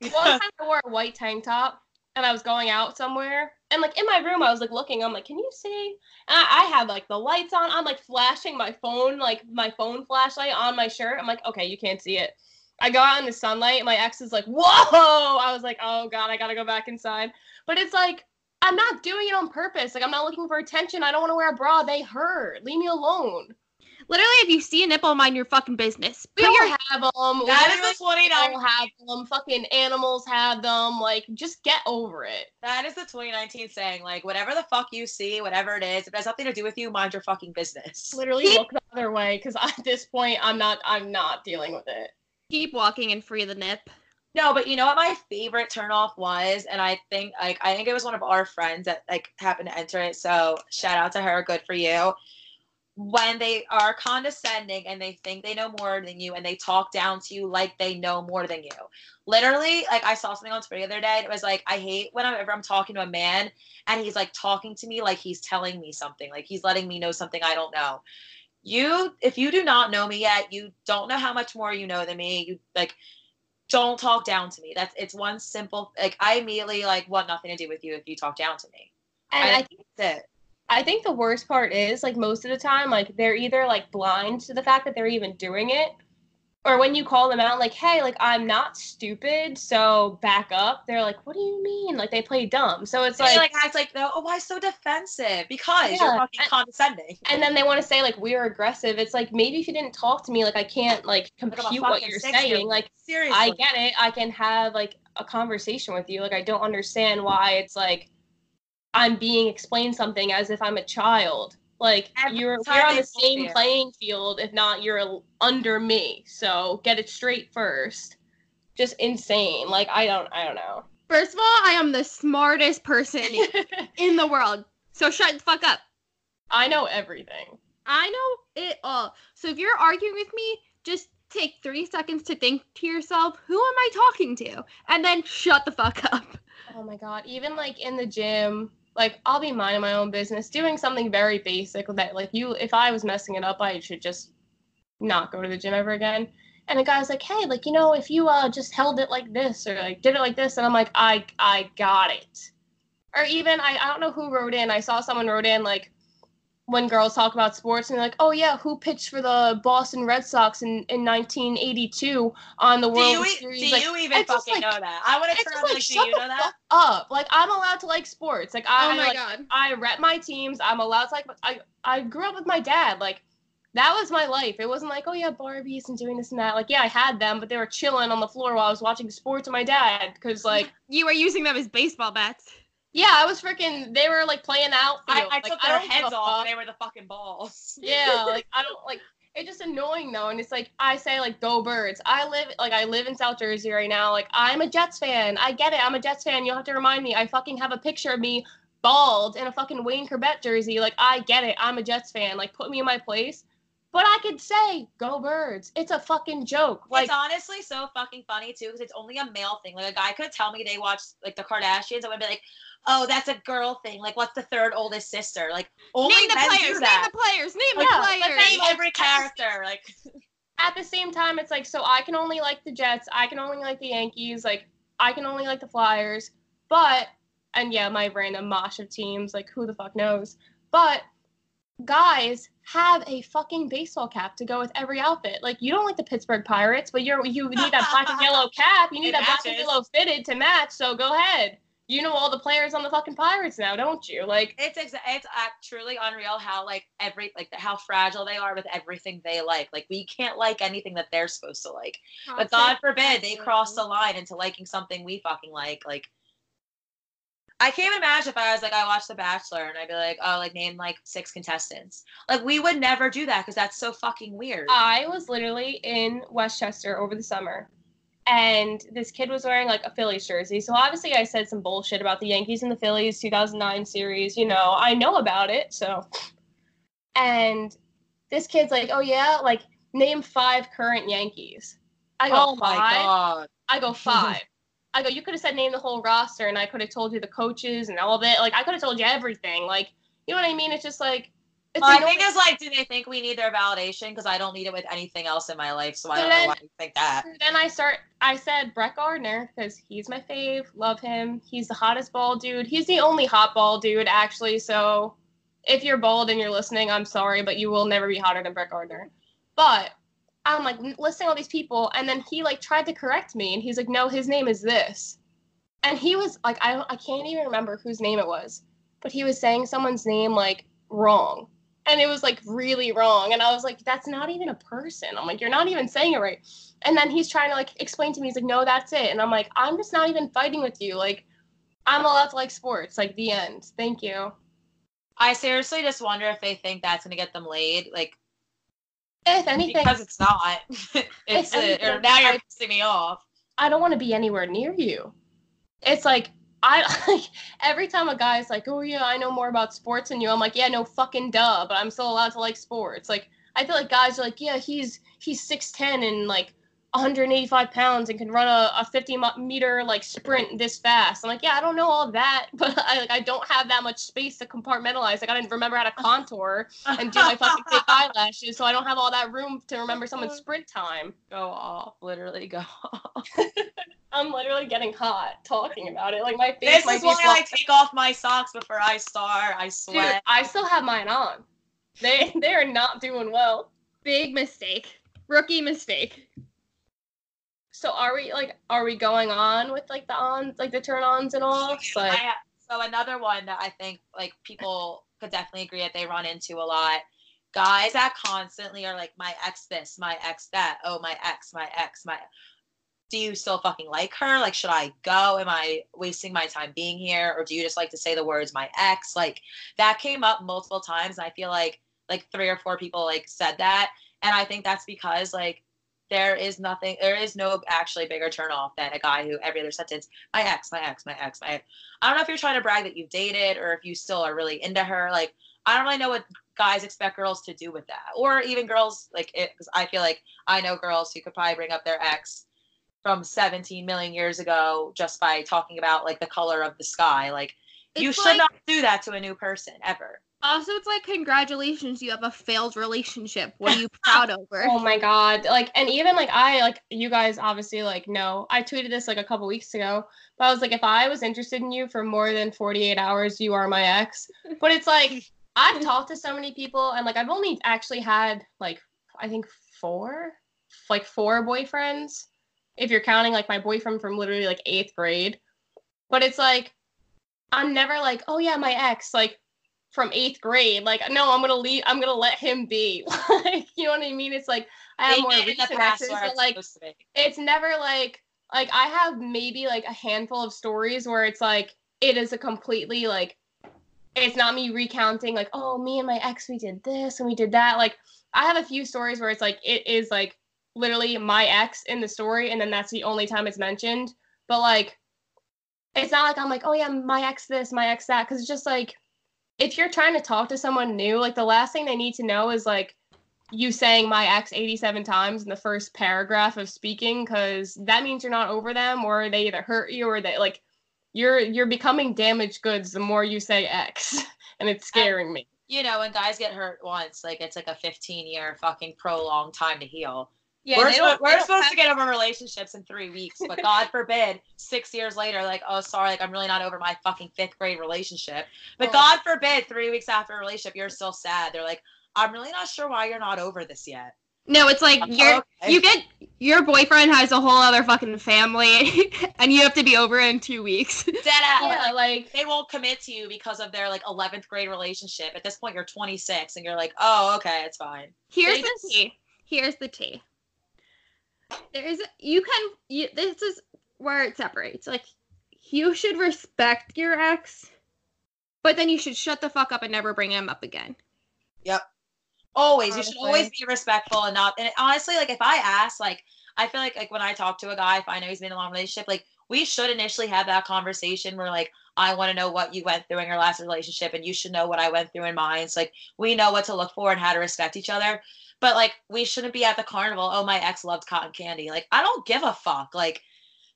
one time I wore a white tank top and I was going out somewhere. And like in my room, I was like looking. I'm like, can you see? I, I had like the lights on. I'm like flashing my phone, like my phone flashlight on my shirt. I'm like, okay, you can't see it. I go out in the sunlight. My ex is like, whoa! I was like, oh god, I gotta go back inside. But it's like, I'm not doing it on purpose. Like I'm not looking for attention. I don't want to wear a bra. They hurt. Leave me alone. Literally, if you see a nipple, mind your fucking business. We Put all have them. That is the 29. People have them. Fucking animals have them. Like, just get over it. That is the 2019 saying. Like, whatever the fuck you see, whatever it is, if it has nothing to do with you, mind your fucking business. Literally Keep- look the other way because at this point, I'm not. I'm not dealing with it. keep walking and free the nip. No, but you know what my favorite turnoff was, and I think like I think it was one of our friends that like happened to enter it. So shout out to her, good for you. When they are condescending and they think they know more than you and they talk down to you like they know more than you. Literally, like I saw something on Twitter the other day, and it was like I hate whenever I'm talking to a man and he's like talking to me like he's telling me something, like he's letting me know something I don't know. You, if you do not know me yet, you don't know how much more you know than me. You like don't talk down to me. That's it's one simple like I immediately like want nothing to do with you if you talk down to me. And I- I, think That's it. I think the worst part is like most of the time, like they're either like blind to the fact that they're even doing it, or when you call them out, like, hey, like I'm not stupid, so back up. They're like, what do you mean? Like they play dumb. So it's Like, like, like acts like oh why so defensive? Because Yeah, you're fucking and- condescending. and then they want to say like we're aggressive. It's like maybe if you didn't talk to me, like I can't like compute what you're saying. Like seriously. I get it. I can have like a conversation with you. Like I don't understand why it's like I'm being explained something as if I'm a child. Like Every you're we're on the same playing field. If not, you're under me. So get it straight first. Just insane. Like I don't. I don't know. First of all, I am the smartest person in the world. So shut the fuck up. I know everything. I know it all. So if you're arguing with me, just take three seconds to think to yourself, who am I talking to? And then shut the fuck up. Oh my god. Even like in the gym, like I'll be minding my own business, doing something very basic that like you if I was messing it up, I should just not go to the gym ever again. And a guy's like, "Hey, like you know, if you uh just held it like this or like did it like this," and I'm like, "I I got it." Or even I I don't know who wrote in. I saw someone wrote in like when girls talk about sports and they're like, "Oh yeah, who pitched for the Boston Red Sox in in 1982 on the do World you, e- Series?" do like, you even fucking like- know that? I want to turn like, like, do shut you the know that? fuck up. Like I'm allowed to like sports. Like I oh my like, god. I rep my teams. I'm allowed to like I I grew up with my dad. Like that was my life. It wasn't like, oh yeah, Barbies and doing this and that. Like, yeah, I had them, but they were chilling on the floor while I was watching sports with my dad. Cause like, You were using them as baseball bats. Yeah, I was freaking they were like playing outfield. I, I like, took their don't heads off they were the fucking balls. Yeah, like I don't like it's just annoying though, and it's like I say like go birds. I live like I live in South Jersey right now. Like I'm a Jets fan. I get it. I'm a Jets fan. You'll have to remind me. I fucking have a picture of me bald in a fucking Wayne Chrebet jersey. Like I get it. I'm a Jets fan. Like put me in my place. But I could say go birds. It's a fucking joke. Like it's honestly so fucking funny too because it's only a male thing. Like a guy could tell me they watch like the Kardashians, I would be like, "Oh, that's a girl thing." Like, what's the third oldest sister? Like, only name the players. Name the players. Name Yeah, the players. Name like, every character. Like, at the same time, it's like so I can only like the Jets. I can only like the Yankees. Like I can only like the Flyers. But and yeah, my random mosh of teams. Like who the fuck knows? But guys have a fucking baseball cap to go with every outfit. Like you don't like the Pittsburgh Pirates, but you're you need that black and yellow cap. You need It that black and yellow fitted to match. So go ahead. You know all the players on the fucking Pirates now, don't you? Like it's exa- it's uh, truly unreal how like every like how fragile they are with everything they like. Like we can't like anything that they're supposed to like. But God forbid they cross the line into liking something we fucking like. Like I can't even imagine if I was like I watched The Bachelor and I'd be like, oh, like name like six contestants. Like we would never do that because that's so fucking weird. I was literally in Westchester over the summer, and this kid was wearing like a Phillies jersey. So obviously, I said some bullshit about the Yankees and the Phillies 2009 series. You know, I know about it. So, and this kid's like, "Oh yeah, like name five current Yankees." I go oh my five. god. I go five. I go, you could have said name the whole roster, and I could have told you the coaches and all of it. Like I could have told you everything. Like you know what I mean? It's just like it's My annoying. thing is like, do they think we need their validation? Because I don't need it with anything else in my life, so I don't then- know why you think that. then I start. I said Brett Gardner because he's my fave. Love him. He's the hottest bald dude. He's the only hot bald dude actually. So if you're bald and you're listening, I'm sorry, but you will never be hotter than Brett Gardner. But I'm like listing all these people, and then he like tried to correct me, and he's like, "No, his name is this," and he was like, "I I can't even remember whose name it was, but he was saying someone's name like wrong." And it was like really wrong. And I was like, that's not even a person. I'm like, you're not even saying it right. And then he's trying to like explain to me, he's like, no, that's it. And I'm like, I'm just not even fighting with you. Like, I'm allowed to like sports. Like, the end. Thank you. I seriously just wonder if they think that's gonna get them laid, like If anything, because it's not. it's uh, anything, or now you're I- pissing me off. I don't want to be anywhere near you. It's like, I like every time a guy's like, oh yeah, I know more about sports than you. I'm like, yeah, no fucking duh, but I'm still allowed to like sports. Like, I feel like guys are like, yeah, he's he's six ten and like 185 pounds and can run a, a 50 meter like sprint this fast. I'm like, yeah, I don't know all that, but I like I don't have that much space to compartmentalize. Like I didn't remember how to contour and do my fucking fake eyelashes, so I don't have all that room to remember someone's uh-huh. sprint time. go off, literally go off. I'm literally getting hot talking about it. Like my face This might is be why I take off my socks before I start. I Dude, sweat. I still have mine on. They they are not doing well. Big mistake. Rookie mistake. So are we like are we going on with like the on like the turn ons and Like ha- so another one that I think like people could definitely agree that they run into a lot. Guys that constantly are like my ex this, my ex that, oh my ex, my ex, my do you still fucking like her? Like should I go? Am I wasting my time being here? Or do you just like to say the words my ex? Like that came up multiple times and I feel like like three or four people like said that. And I think that's because like there is nothing there is no actually bigger turn off than a guy who every other sentence, my ex, my ex, my ex, my ex. I don't know if you're trying to brag that you've dated or if you still are really into her. Like, I don't really know what guys expect girls to do with that, or even girls like it. Because I feel like I know girls who could probably bring up their ex from 17 million years ago just by talking about like the color of the sky. Like, you should like- not do that to a new person ever. Also, it's like congratulations, you have a failed relationship. What are you proud over? oh my god. Like and even like I like you guys obviously like know. I tweeted this like a couple weeks ago. But I was like if I was interested in you for more than 48 hours, you are my ex. But it's like I've talked to so many people and like I've only actually had like I think four like four boyfriends if you're counting like my boyfriend from literally like 8th grade. But it's like I'm never like, "Oh yeah, my ex." Like from eighth grade. Like, no, I'm gonna leave. I'm gonna let him be. like, you know what I mean? It's like I have more it the past exes, but like supposed to be. it's never like like I have maybe like a handful of stories where it's like it is a completely like it's not me recounting like oh me and my ex we did this and we did that like I have a few stories where it's like it is like literally my ex in the story and then that's the only time it's mentioned but like it's not like I'm like oh yeah my ex this my ex that because it's just like if you're trying to talk to someone new like the last thing they need to know is like you saying my ex 87 times in the first paragraph of speaking because that means you're not over them or they either hurt you or they like you're you're becoming damaged goods the more you say ex and it's scaring me You know, when guys get hurt once, like it's like a 15 year fucking prolonged time to heal. Yeah, we're we're supposed have- to get over relationships in three weeks, but God forbid, six years later, like, oh, sorry, like I'm really not over my fucking fifth grade relationship. But Oh. God forbid, three weeks after a relationship, you're still sad. They're like, I'm really not sure why you're not over this yet. No, it's like you're Okay. you get your boyfriend has a whole other fucking family, and you have to be over in two weeks. Dead ass. yeah Like, they won't commit to you because of their like 11th grade relationship. At this point, you're 26, and you're like, oh, okay, it's fine. Here's They the tea. Here's the tea. There is you can you this is where it separates. Like you should respect your ex, but then you should shut the fuck up and never bring him up again. Yep. Always, you should always be respectful and not. And honestly, like if I ask, like I feel like like when I talk to a guy, if I know he's been in a long relationship, like we should initially have that conversation where like I want to know what you went through in your last relationship, and you should know what I went through in mine. So like we know what to look for and how to respect each other. But like we shouldn't be at the carnival. Oh, my ex loved cotton candy. Like I don't give a fuck. Like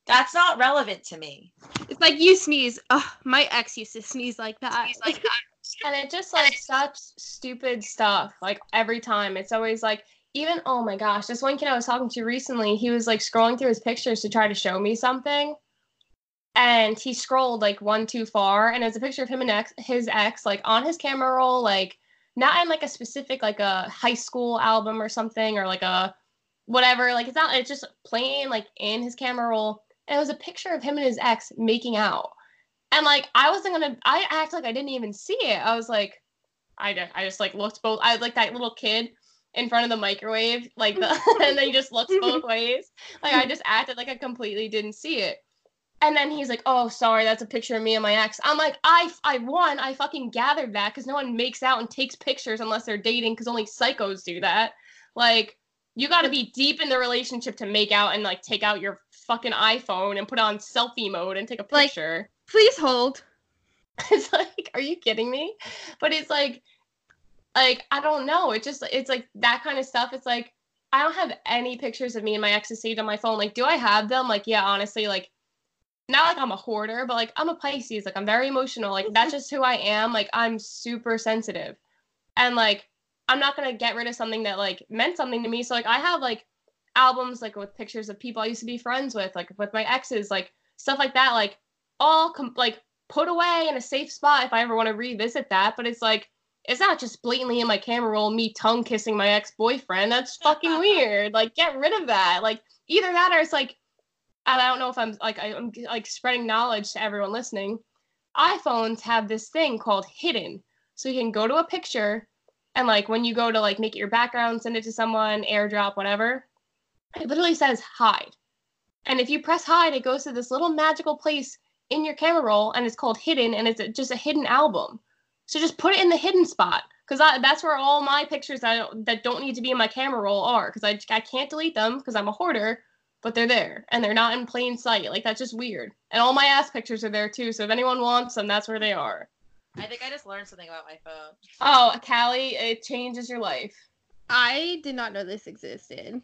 that's not relevant to me. It's like you sneeze. Ugh, my ex used to sneeze like that. He's like, and it just like such stupid stuff. Like every time, it's always like even oh my gosh, this one kid I was talking to recently, he was like scrolling through his pictures to try to show me something, and he scrolled like one too far, and it was a picture of him and ex, his ex like on his camera roll, like not in like a specific like a high school album or something or like a whatever. Like it's not. It's just plain like in his camera roll, and it was a picture of him and his ex making out. And like I wasn't gonna, I act like I didn't even see it. I was like, I just, I just like looked both. I like that little kid in front of the microwave, like the, and then he just looks both ways. Like I just acted like I completely didn't see it. And then he's like, "Oh, sorry, that's a picture of me and my ex." I'm like, "I, I won. I fucking gathered that because no one makes out and takes pictures unless they're dating because only psychos do that. Like, you got to be deep in the relationship to make out and like take out your fucking iPhone and put on selfie mode and take a Like- picture." Please hold. it's like, are you kidding me? But it's like, like I don't know. It just it's like that kind of stuff. It's like I don't have any pictures of me and my exes saved on my phone. Like, do I have them? Like, yeah, honestly, like not like I'm a hoarder, but like I'm a Pisces. Like I'm very emotional. Like that's just who I am. Like I'm super sensitive, and like I'm not gonna get rid of something that like meant something to me. So like I have like albums like with pictures of people I used to be friends with, like with my exes, like stuff like that. Like all com- like put away in a safe spot if I ever want to revisit that. But it's like it's not just blatantly in my camera roll me tongue kissing my ex boyfriend. That's fucking weird. Like get rid of that. Like either that or it's like and I don't know if I'm like I- I'm like spreading knowledge to everyone listening. iPhones have this thing called hidden, so you can go to a picture and like when you go to like make it your background, send it to someone, AirDrop, whatever. It literally says hide. And if you press hide, it goes to this little magical place in your camera roll and it's called hidden and it's just a hidden album. So just put it in the hidden spot because that's where all my pictures that, don't- that don't need to be in my camera roll are because I, I can't delete them because I'm a hoarder, but they're there and they're not in plain sight. Like that's just weird. And all my ass pictures are there too. So if anyone wants them, that's where they are. I think I just learned something about my phone. Oh, Cali, it changes your life. I did not know this existed.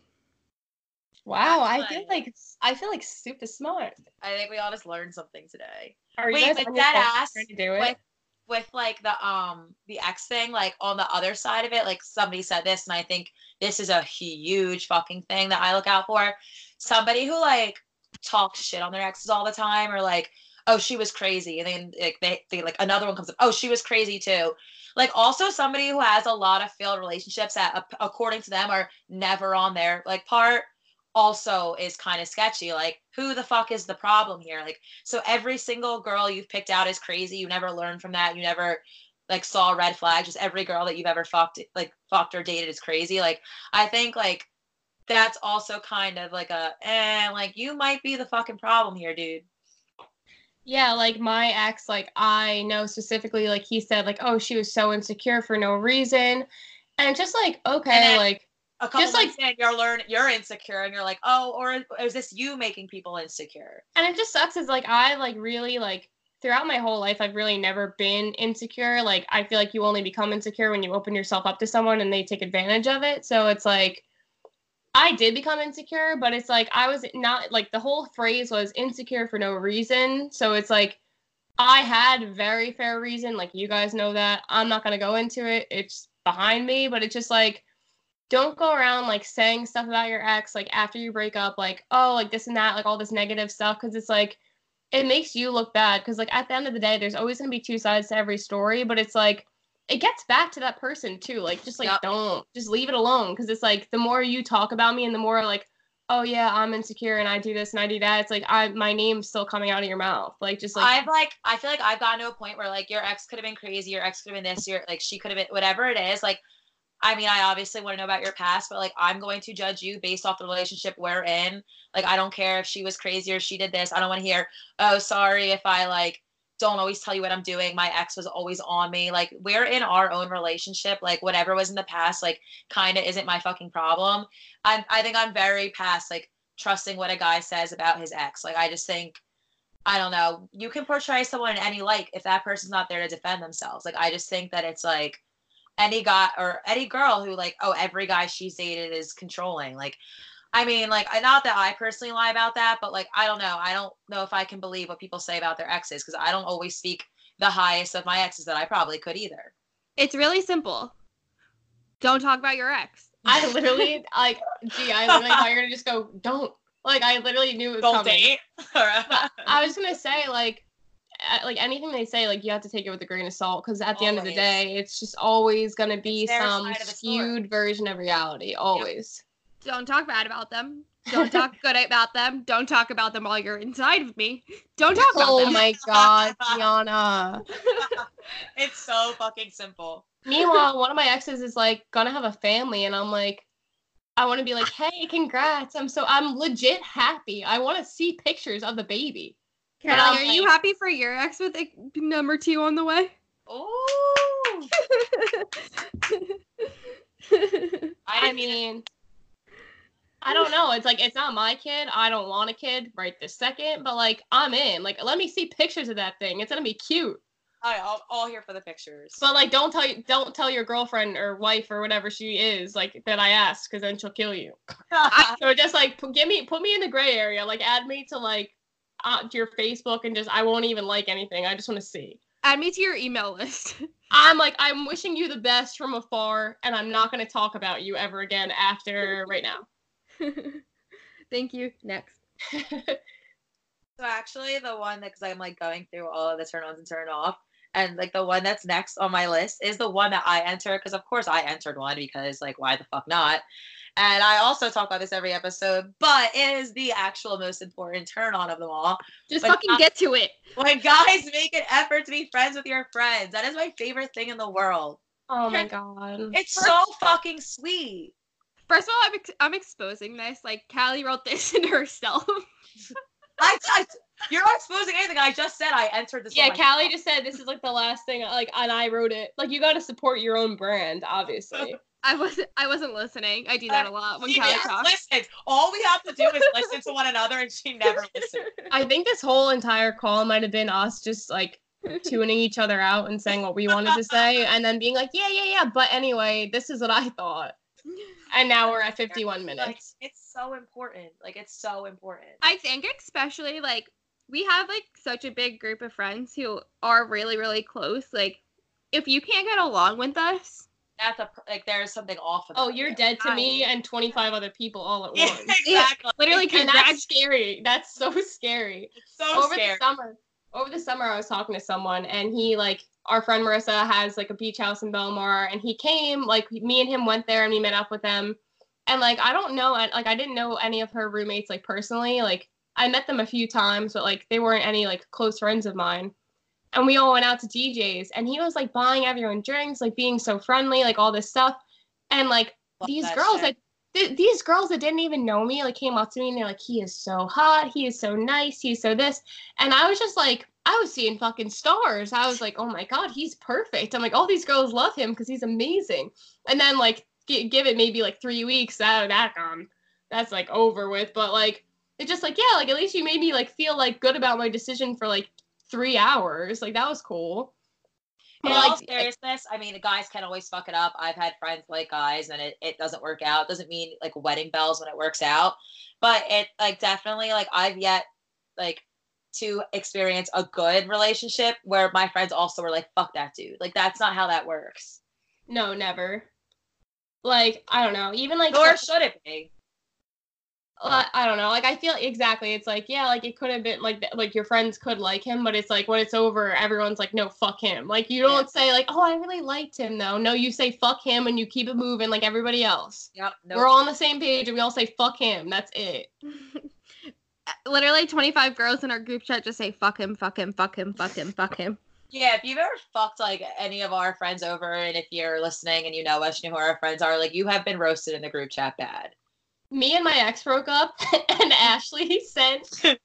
Wow, I feel like I feel like super smart. I think we all just learned something today. Are Wait, you guys but on your that ass to do it? with with like the um the X thing, like on the other side of it, like somebody said this, and I think this is a huge fucking thing that I look out for. Somebody who like talks shit on their exes all the time, or like, oh, she was crazy, and then like they, they like another one comes up, oh, she was crazy too. Like also somebody who has a lot of failed relationships that according to them are never on their like part also is kind of sketchy. Like who the fuck is the problem here? Like so every single girl you've picked out is crazy. You never learned from that. You never like saw red flag just every girl that you've ever fucked like fucked or dated is crazy. Like i think like that's also kind of like a eh, like you might be the fucking problem here dude Yeah, like my ex, like I know specifically, like he said, like, oh, she was so insecure for no reason. And just like, okay, like, a couple Just, like- in, you're learn you're insecure and you're like oh or is this you making people insecure and it just sucks is like I like really like throughout my whole life I've really never been insecure. Like I feel like you only become insecure when you open yourself up to someone and they take advantage of it. So it's like I did become insecure, but it's like I was not like the whole phrase was insecure for no reason. So it's like I had very fair reason, like you guys know that. I'm not gonna go into it. It's behind me, but it's just like don't go around like saying stuff about your ex like after you break up, like, oh, like this and that, like all this negative stuff, because it's like it makes you look bad. Because like at the end of the day, there's always gonna be two sides to every story, but it's like it gets back to that person too. Like just like Yep. don't just leave it alone. Because it's like the more you talk about me and the more like, oh yeah, I'm insecure and I do this and I do that. It's like I my name's still coming out of your mouth. Like just like I've like I feel like I've gotten to a point where like your ex could have been crazy, your ex could have been this, your like she could have been whatever it is. Like, I mean, I obviously want to know about your past, but like I'm going to judge you based off the relationship we're in. Like, I don't care if she was crazy or she did this. I don't want to hear, oh, sorry if I like don't always tell you what I'm doing. My ex was always on me. Like, we're in our own relationship. Like, whatever was in the past, like, kind of isn't my fucking problem. I I think I'm very past like trusting what a guy says about his ex. Like, I just think I don't know. You can portray someone in any light if that person's not there to defend themselves. Like I just think that it's like any guy or any girl who like, oh, every guy she's dated is controlling. Like, I mean, like, not that I personally lie about that, but like, I don't know. I don't know if I can believe what people say about their exes because I don't always speak the highest of my exes that I probably could either. It's really simple. Don't talk about your ex. I literally like, gee, I literally thought you were gonna just go, don't. Like, I literally knew it was Don't coming. date. I was gonna say like, uh, like anything they say, like you have to take it with a grain of salt because at the end of the day, it's just always gonna be some side of the story. skewed version of reality. Always. Don't talk bad about them. Don't talk good about them. Don't talk about them while you're inside of me. Don't talk about Oh them. Oh my god, Gianna. it's so fucking simple. Meanwhile, one of my exes is like gonna have a family, and I'm like, I want to be like, hey, congrats! I'm so I'm legit happy. I want to see pictures of the baby. Kelly, I'm are you happy for your ex with a number two on the way? Ooh. I mean, I don't know. It's like it's not my kid. I don't want a kid right this second, but like I'm in. Like let me see pictures of that thing. It's gonna be cute. All right, I'll, all here for the pictures. But like don't tell you don't tell your girlfriend or wife or whatever she is like that I asked because then she'll kill you. So just like p- give me put me in the gray area. Like add me to like uh, to your Facebook and just I won't even like anything. I just want to see. Add me to your email list. I'm like I'm wishing you the best from afar, and I'm not gonna talk about you ever again after right now. Thank you. Next. So actually, the one that because I'm like going through all of the turn ons and turn off, and like the one that's next on my list is the one that I enter because of course I entered one because like why the fuck not? And I also talk about this every episode, but it is the actual most important turn on of them all. Just But fucking I- get to it. When guys make an effort to be friends with your friends, that is my favorite thing in the world. oh my god. It's so fucking sweet. First of all, I'm, ex- I'm exposing this. Like, Cali wrote this in herself. I, I you're not exposing anything. I just said I entered this. Yeah, Cali just said this is like the last thing. Like, and I wrote it. Like, you got to support your own brand, obviously. I wasn't. I wasn't listening. I do that a lot when She Cali talks. listens. All we have to do is listen to one another, and she never listens. I think this whole entire call might have been us just like tuning each other out and saying what we wanted to say, and then being like, yeah, yeah, yeah. But anyway, this is what I thought. And now we're at 51 Like, minutes. it's so important. Like it's so important. I think especially like we have like such a big group of friends who are really really close. Like if you can't get along with us, That's a like there's something off. About Oh, you're it. dead to me and 25 other people all at Yeah, once. exactly. literally and that's scary. That's so scary. It's so over scary. the summer over the summer i was talking to someone and he like our friend marissa has like a beach house in belmar and he came like me and him went there and we met up with them. And like i don't know like i didn't know any of her roommates like personally like i met them a few times but like they weren't any like close friends of mine. And we all went out to D'Jais and he was like buying everyone drinks like being so friendly like all this stuff. And like Love these girls shit. that th- these girls that didn't even know me like came up to me and they're like he is so hot. He is so nice. He's so this. And i was just like i was seeing fucking stars. I was like oh my god he's perfect. I'm like all these girls love him because he's amazing. And then like g- give it maybe like three weeks that that um that's like over with. But like it's just like yeah like at least you made me like feel like good about my decision for like three hours. Like that was cool In all seriousness, I mean, the guys can always fuck it up. I've had friends like guys, and it, it doesn't work out. Doesn't mean like wedding bells when it works out, but it like definitely like I've yet like to experience a good relationship where my friends also were like, "Fuck that dude." Like that's not how that works. no never like i don't know even like Nor so- should it be. I don't know. Like I feel exactly. It's like yeah, like it could have been like like your friends could like him, but it's like when it's over, everyone's like, no, fuck him. Like you don't say like, oh, I really liked him though. No, you say fuck him and you keep it moving like everybody else. Yep. No. We're all on the same page and we all say fuck him. That's it. literally 25 girls in our group chat just say fuck him, fuck him, fuck him, fuck him, fuck him. Yeah, if you've ever fucked like any of our friends over, and if you're listening and you know us, you know who our friends are, like you have been roasted in the group chat bad. Me and my ex broke up, and Ashley sent.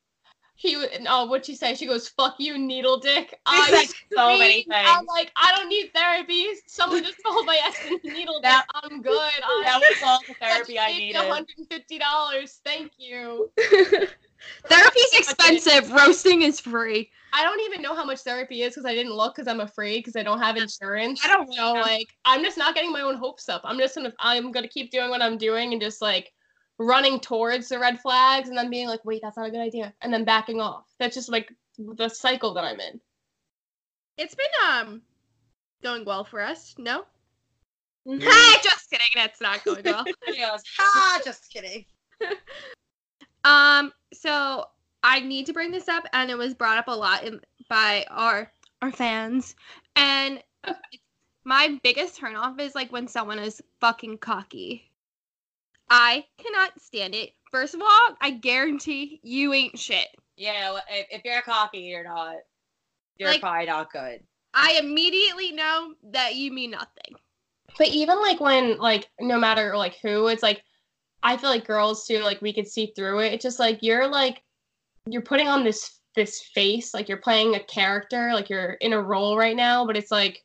He oh, what'd she say? She goes, "Fuck you, needle dick." I said so many screamed. I'm like, I don't need therapy. Someone just told my ex needle dick. That- I'm good. I That was all the therapy I needed. $150. Thank you. Therapy's expensive. Roasting is free. I don't even know how much therapy is because I didn't look because I'm afraid because I don't have insurance. I don't So know. like, I'm just not getting my own hopes up. I'm just gonna, I'm gonna keep doing what I'm doing and just like running towards the red flags and then being like, wait, that's not a good idea, and then backing off. That's just like the cycle that I'm in. It's been um going well for us. No. Mm-hmm. Ah, just kidding. That's not going well. ah, just kidding. um. So I need to bring this up, and it was brought up a lot in, by our our fans, and my biggest turnoff is like when someone is fucking cocky. I cannot stand it. First of all, I guarantee you ain't shit. Yeah, if, if you're cocky, you're not. You're Like- probably not good. I immediately know that you mean nothing. But even like when like no matter like who, it's like I feel like girls too, like we could see through it. It's just like you're like you're putting on this this face, like you're playing a character, like you're in a role right now, but it's like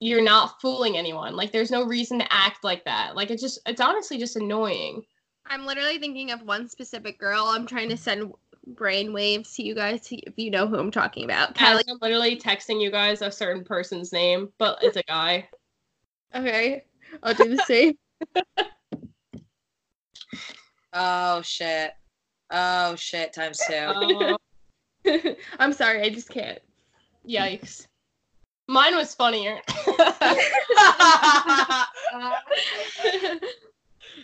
you're not fooling anyone. Like there's no reason to act like that. Like it's just it's honestly just annoying. I'm literally thinking of one specific girl. I'm trying to send brain waves to you guys to, if you know who I'm talking about. Kelly, Kelly. I'm literally texting you guys a certain person's name, but it's a guy. Okay. I'll do the same. Oh shit. Oh shit. Times two. Oh, I'm sorry, I just can't. yikes. Mine was funnier.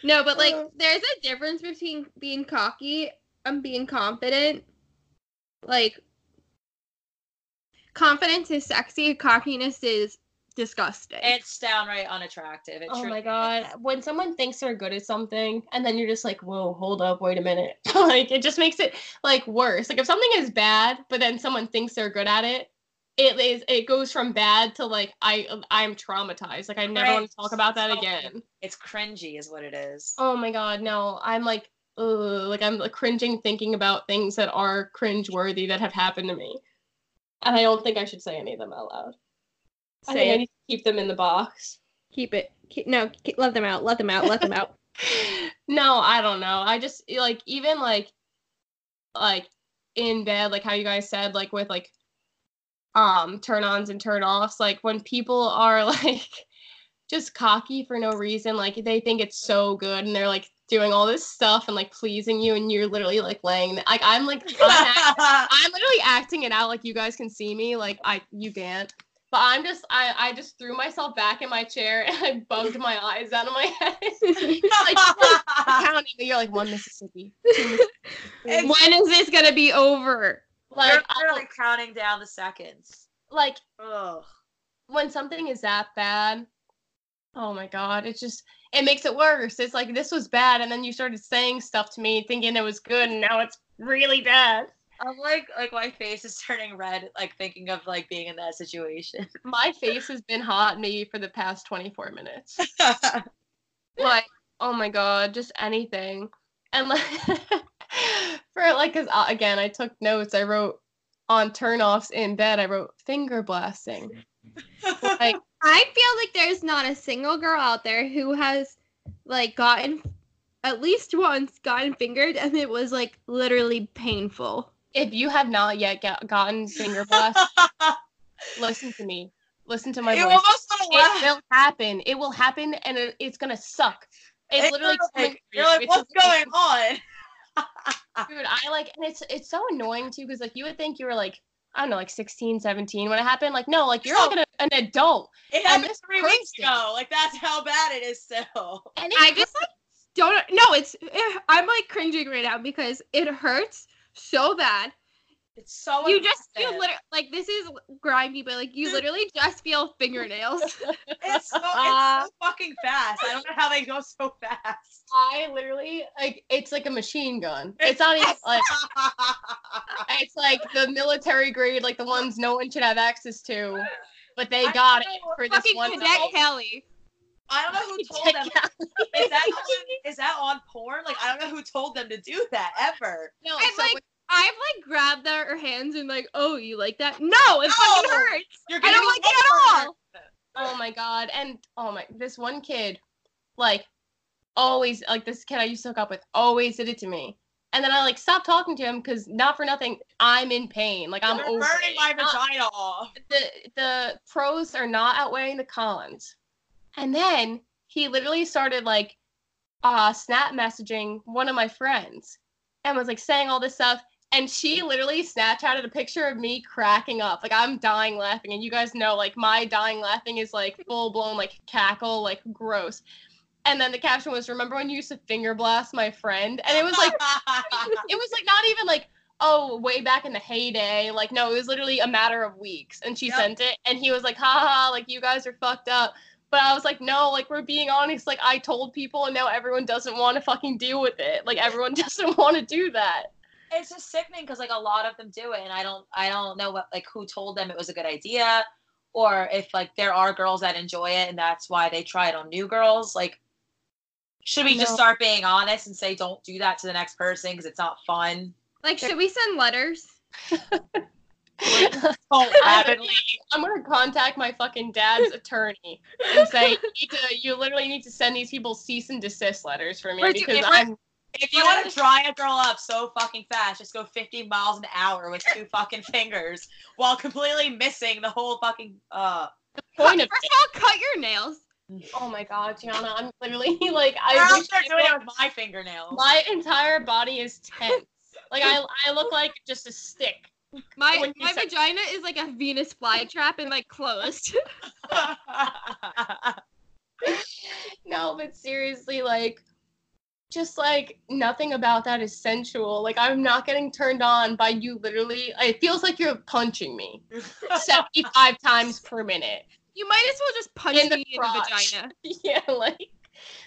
No, but like Uh. there's a difference between being cocky and being confident. Like confidence is sexy, cockiness is disgusting. it's downright unattractive. It Oh truly my is. god. When someone thinks they're good at something and then you're just like, whoa, hold up, wait a minute. like it just makes it like worse. Like if something is bad, but then someone thinks they're good at it, it is it goes from bad to like I I'm traumatized. Like I never want to talk about that So- again. It's cringy, is what it is. Oh my god, no. I'm like ugh, like I'm like, cringing thinking about things that are cringe worthy that have happened to me. And I don't think I should say any of them out loud. I Say think I it. need to keep them in the box. Keep it. Keep, no, keep, let them out. Let them out. Let them out. no, I don't know. I just like even like like in bed, like how you guys said, like with like um turn ons and turn offs, like when people are like just cocky for no reason, like they think it's so good and they're like doing all this stuff and like pleasing you and you're literally like laying like I'm like I'm, act- I'm literally acting it out like you guys can see me, like I you can't. But I'm just I I just threw myself back in my chair and I bugged my eyes out of my head. like counting. You're like one Mississippi. Mississippi. when is this gonna be over? Like literally don't- counting down the seconds. like Ugh. when something is that bad. Oh my god, it's just it makes it worse. It's like this was bad, and then you started saying stuff to me thinking it was good, and now it's really bad. I'm like, like my face is turning red, like thinking of like being in that situation. My face has been hot maybe for the past 24 minutes. like oh my god just anything and like for like because uh, again i took notes. I wrote on turnoffs in bed i wrote finger blasting. Like I feel like there's not a single girl out there who has like gotten at least once gotten fingered and it was like literally painful. if you have not yet get, gotten finger blast listen to me. Listen to my you voice. almost it laugh. will happen. It will happen and it, it's gonna suck. It's It's literally like, you're like, what's going on? Dude i like and it's it's so annoying too because like you would think you were like i don't know like 16 17 when it happened like no like you're like an, an adult It happened this three weeks person- ago. Like that's how bad it is still. and I just like don't no, it's eh, I'm like cringing right now because it hurts so bad. It's so You just you literally like this is grimy, but like you literally just feel fingernails. It's so, it's uh, so fucking fast. I don't know how they go so fast. i literally like it's like a machine gun it's not even like it's like the military grade like the ones no one should have access to but they I got it for this one Cadet night. Kelly. I don't know who told them. Is that on, is that on porn? Like I don't know who told them to do that ever. no, And so like when- I've like grabbed their hands and like, oh, you like that? No, it fucking No! hurts. You're I don't getting like it at all. Oh my god. And oh my this one kid, like always like this kid I used to hook up with always did it to me. And then I like stopped talking to him because not for nothing, I'm in pain. Like I'm You're over burning it. my Not- vagina off. the the pros are not outweighing the cons. And then he literally started like uh snap messaging one of my friends and was like saying all this stuff and she literally Snapchatted a picture of me cracking up. Like I'm dying laughing, and you guys know, like my dying laughing is like full blown like cackle, like gross. And then the caption was, "Remember when you used to finger blast my friend?" And it was like, it was like not even like, oh, way back in the heyday. Like no, it was literally a matter of weeks. And she Yep. sent it, and he was like, "Ha ha, like you guys are fucked up." But I was like, no, like we're being honest. Like I told people, and now everyone doesn't want to fucking deal with it. Like everyone doesn't want to do that. It's just sickening because like a lot of them do it and i don't i don't know what like who told them it was a good idea or if like there are girls that enjoy it and that's why they try it on new girls like should we just start being honest and say don't do that to the next person because it's not fun? Like, should we send letters? don't I'm gonna contact my fucking dad's attorney and say you, need to, you literally need to send these people cease and desist letters for me Or do- because if I'm if you want to dry a girl up so fucking fast just go 50 miles an hour with two fucking fingers while completely missing the whole fucking uh point of First of all, cut your nails. oh my god, Gianna, I'm literally like I I will wish start I doing it with my fingernails my entire body is tense. Like I I look like just a stick. My my said- vagina is like a Venus flytrap and like closed. No, but seriously, like, just like nothing about that is sensual. Like, I'm not getting turned on by you literally. It feels like you're punching me 75 times per minute. You might as well just punch In the me in the vagina. Yeah, like,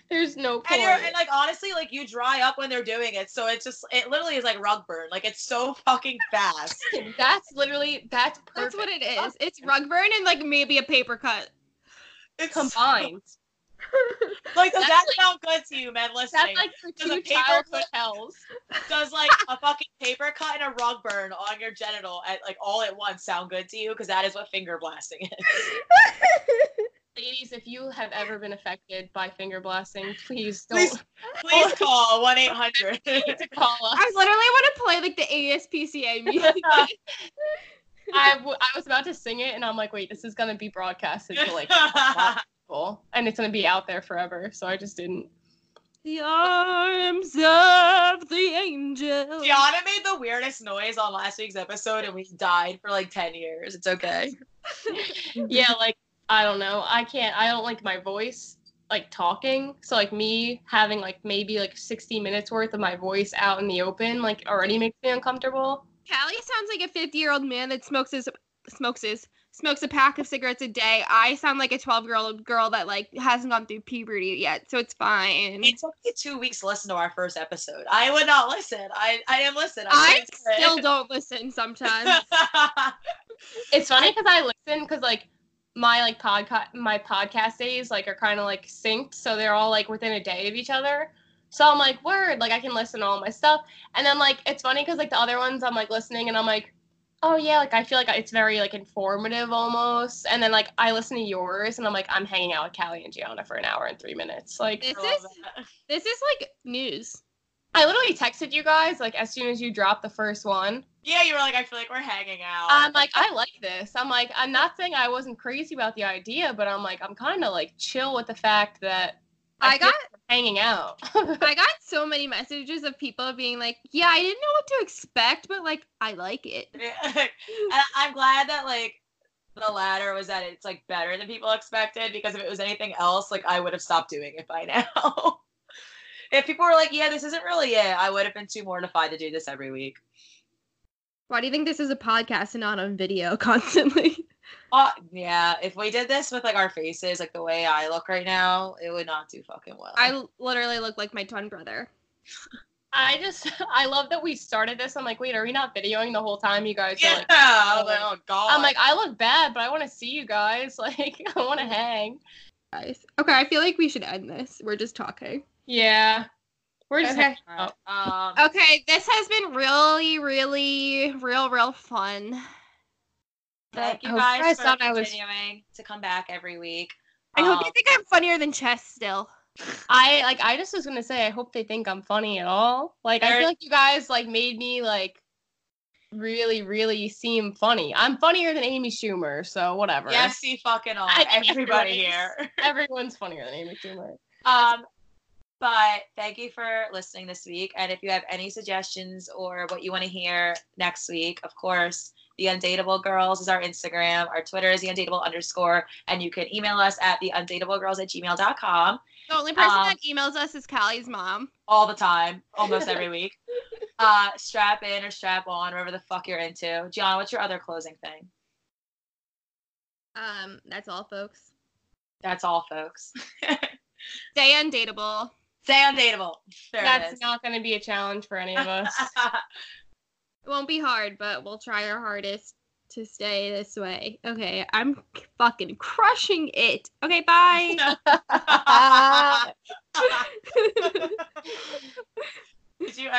there's no point. And, and like honestly, like you dry up when they're doing it, so it's just it literally is like rug burn. Like it's so fucking fast. that's literally that's perfect. That's what it is. It's rug burn and like maybe a paper cut. It's combined. Like does That's that like- sound good to you, men listening? That's like for Does a two paper childhood clip- hells. does like a fucking paper cut and a rug burn on your genital at like all at once sound good to you? Because that is what finger blasting is. Ladies, if you have ever been affected by finger blasting, please don't Please- Please call one eight hundred. to call us. I literally want to play like the ASPCA music. I, w- I was about to sing it and I'm like, wait, this is gonna be broadcasted to like people and it's gonna be out there forever. So I just didn't. the arms of the angel. Gianna made the weirdest noise on last week's episode, and we died for like ten years. It's okay. Yeah, like I don't know. I can't. I don't like my voice like talking. So like me having like maybe like 60 minutes worth of my voice out in the open like already makes me uncomfortable. Cali sounds like a 50 year old man that smokes his smokes his smokes a pack of cigarettes a day. I sound like a 12 year old girl that like hasn't gone through puberty yet, so it's fine. It took me two weeks to listen to our first episode. I would not listen. I I didn't listen. I didn't still don't listen sometimes. It's funny because I listen because like my like podcast my podcast days like are kind of like synced, so they're all like within a day of each other. So I'm like, word, like I can listen to all my stuff, and then like it's funny because like the other ones I'm like listening and I'm like, oh yeah, like I feel like it's very like informative almost, and then like I listen to yours and I'm like I'm hanging out with Cali and Gianna for an hour and three minutes. Like This is that. this is like news. I literally texted you guys like as soon as you dropped the first one. Yeah, you were like, I feel like we're hanging out. I'm like, I like this. I'm like, I'm not saying I wasn't crazy about the idea, but I'm like, I'm kind of like chill with the fact that I feel got hanging out. I got so many messages of people being like, "Yeah, I didn't know what to expect, but like I like it." And I'm glad that like the latter was that it's like better than people expected because if it was anything else, like I would have stopped doing it by now. if people were like, "Yeah, this isn't really it," I would have been too mortified to do this every week. Why do you think this is a podcast and not on video constantly? Uh, yeah, if we did this with like our faces, like the way I look right now, it would not do fucking well. I literally look like my twin brother. I just, I love that we started this. I'm like, wait, are we not videoing the whole time? You guys yeah, like, I was like, oh god. I'm like, I look bad, but I want to see you guys. Like, I want to hang. Guys. Okay, I feel like we should end this. We're just talking. Yeah. We're just Okay. hanging out. um, Okay, this has been really, really, real, real fun. Thank you guys, you for I was- continuing to come back every week. I hope you Um, think I'm funnier than Chess still. I like. I just was gonna say. I hope they think I'm funny at all. Like, I feel like you guys like made me like really, really seem funny. I'm funnier than Amy Schumer, so whatever. Yes, you fucking are. Think Everybody here. Everyone's funnier than Amy Schumer. Um, But thank you for listening this week. And if you have any suggestions or what you want to hear next week, of course, the Undateable Girls is our Instagram. Our Twitter is the Undateable underscore. And you can email us at the undateablegirls at gmail.com The only person Um, that emails us is Cali's mom. all the time, almost every week. Uh, strap in or strap on, whatever the fuck you're into. Gianna, what's your other closing thing? Um, that's all, folks. That's all, folks. Stay undateable. Stay undateable. There That's is. not going to be a challenge for any of us. It won't be hard, but we'll try our hardest to stay this way. Okay, I'm fucking crushing it. Okay, bye. Did you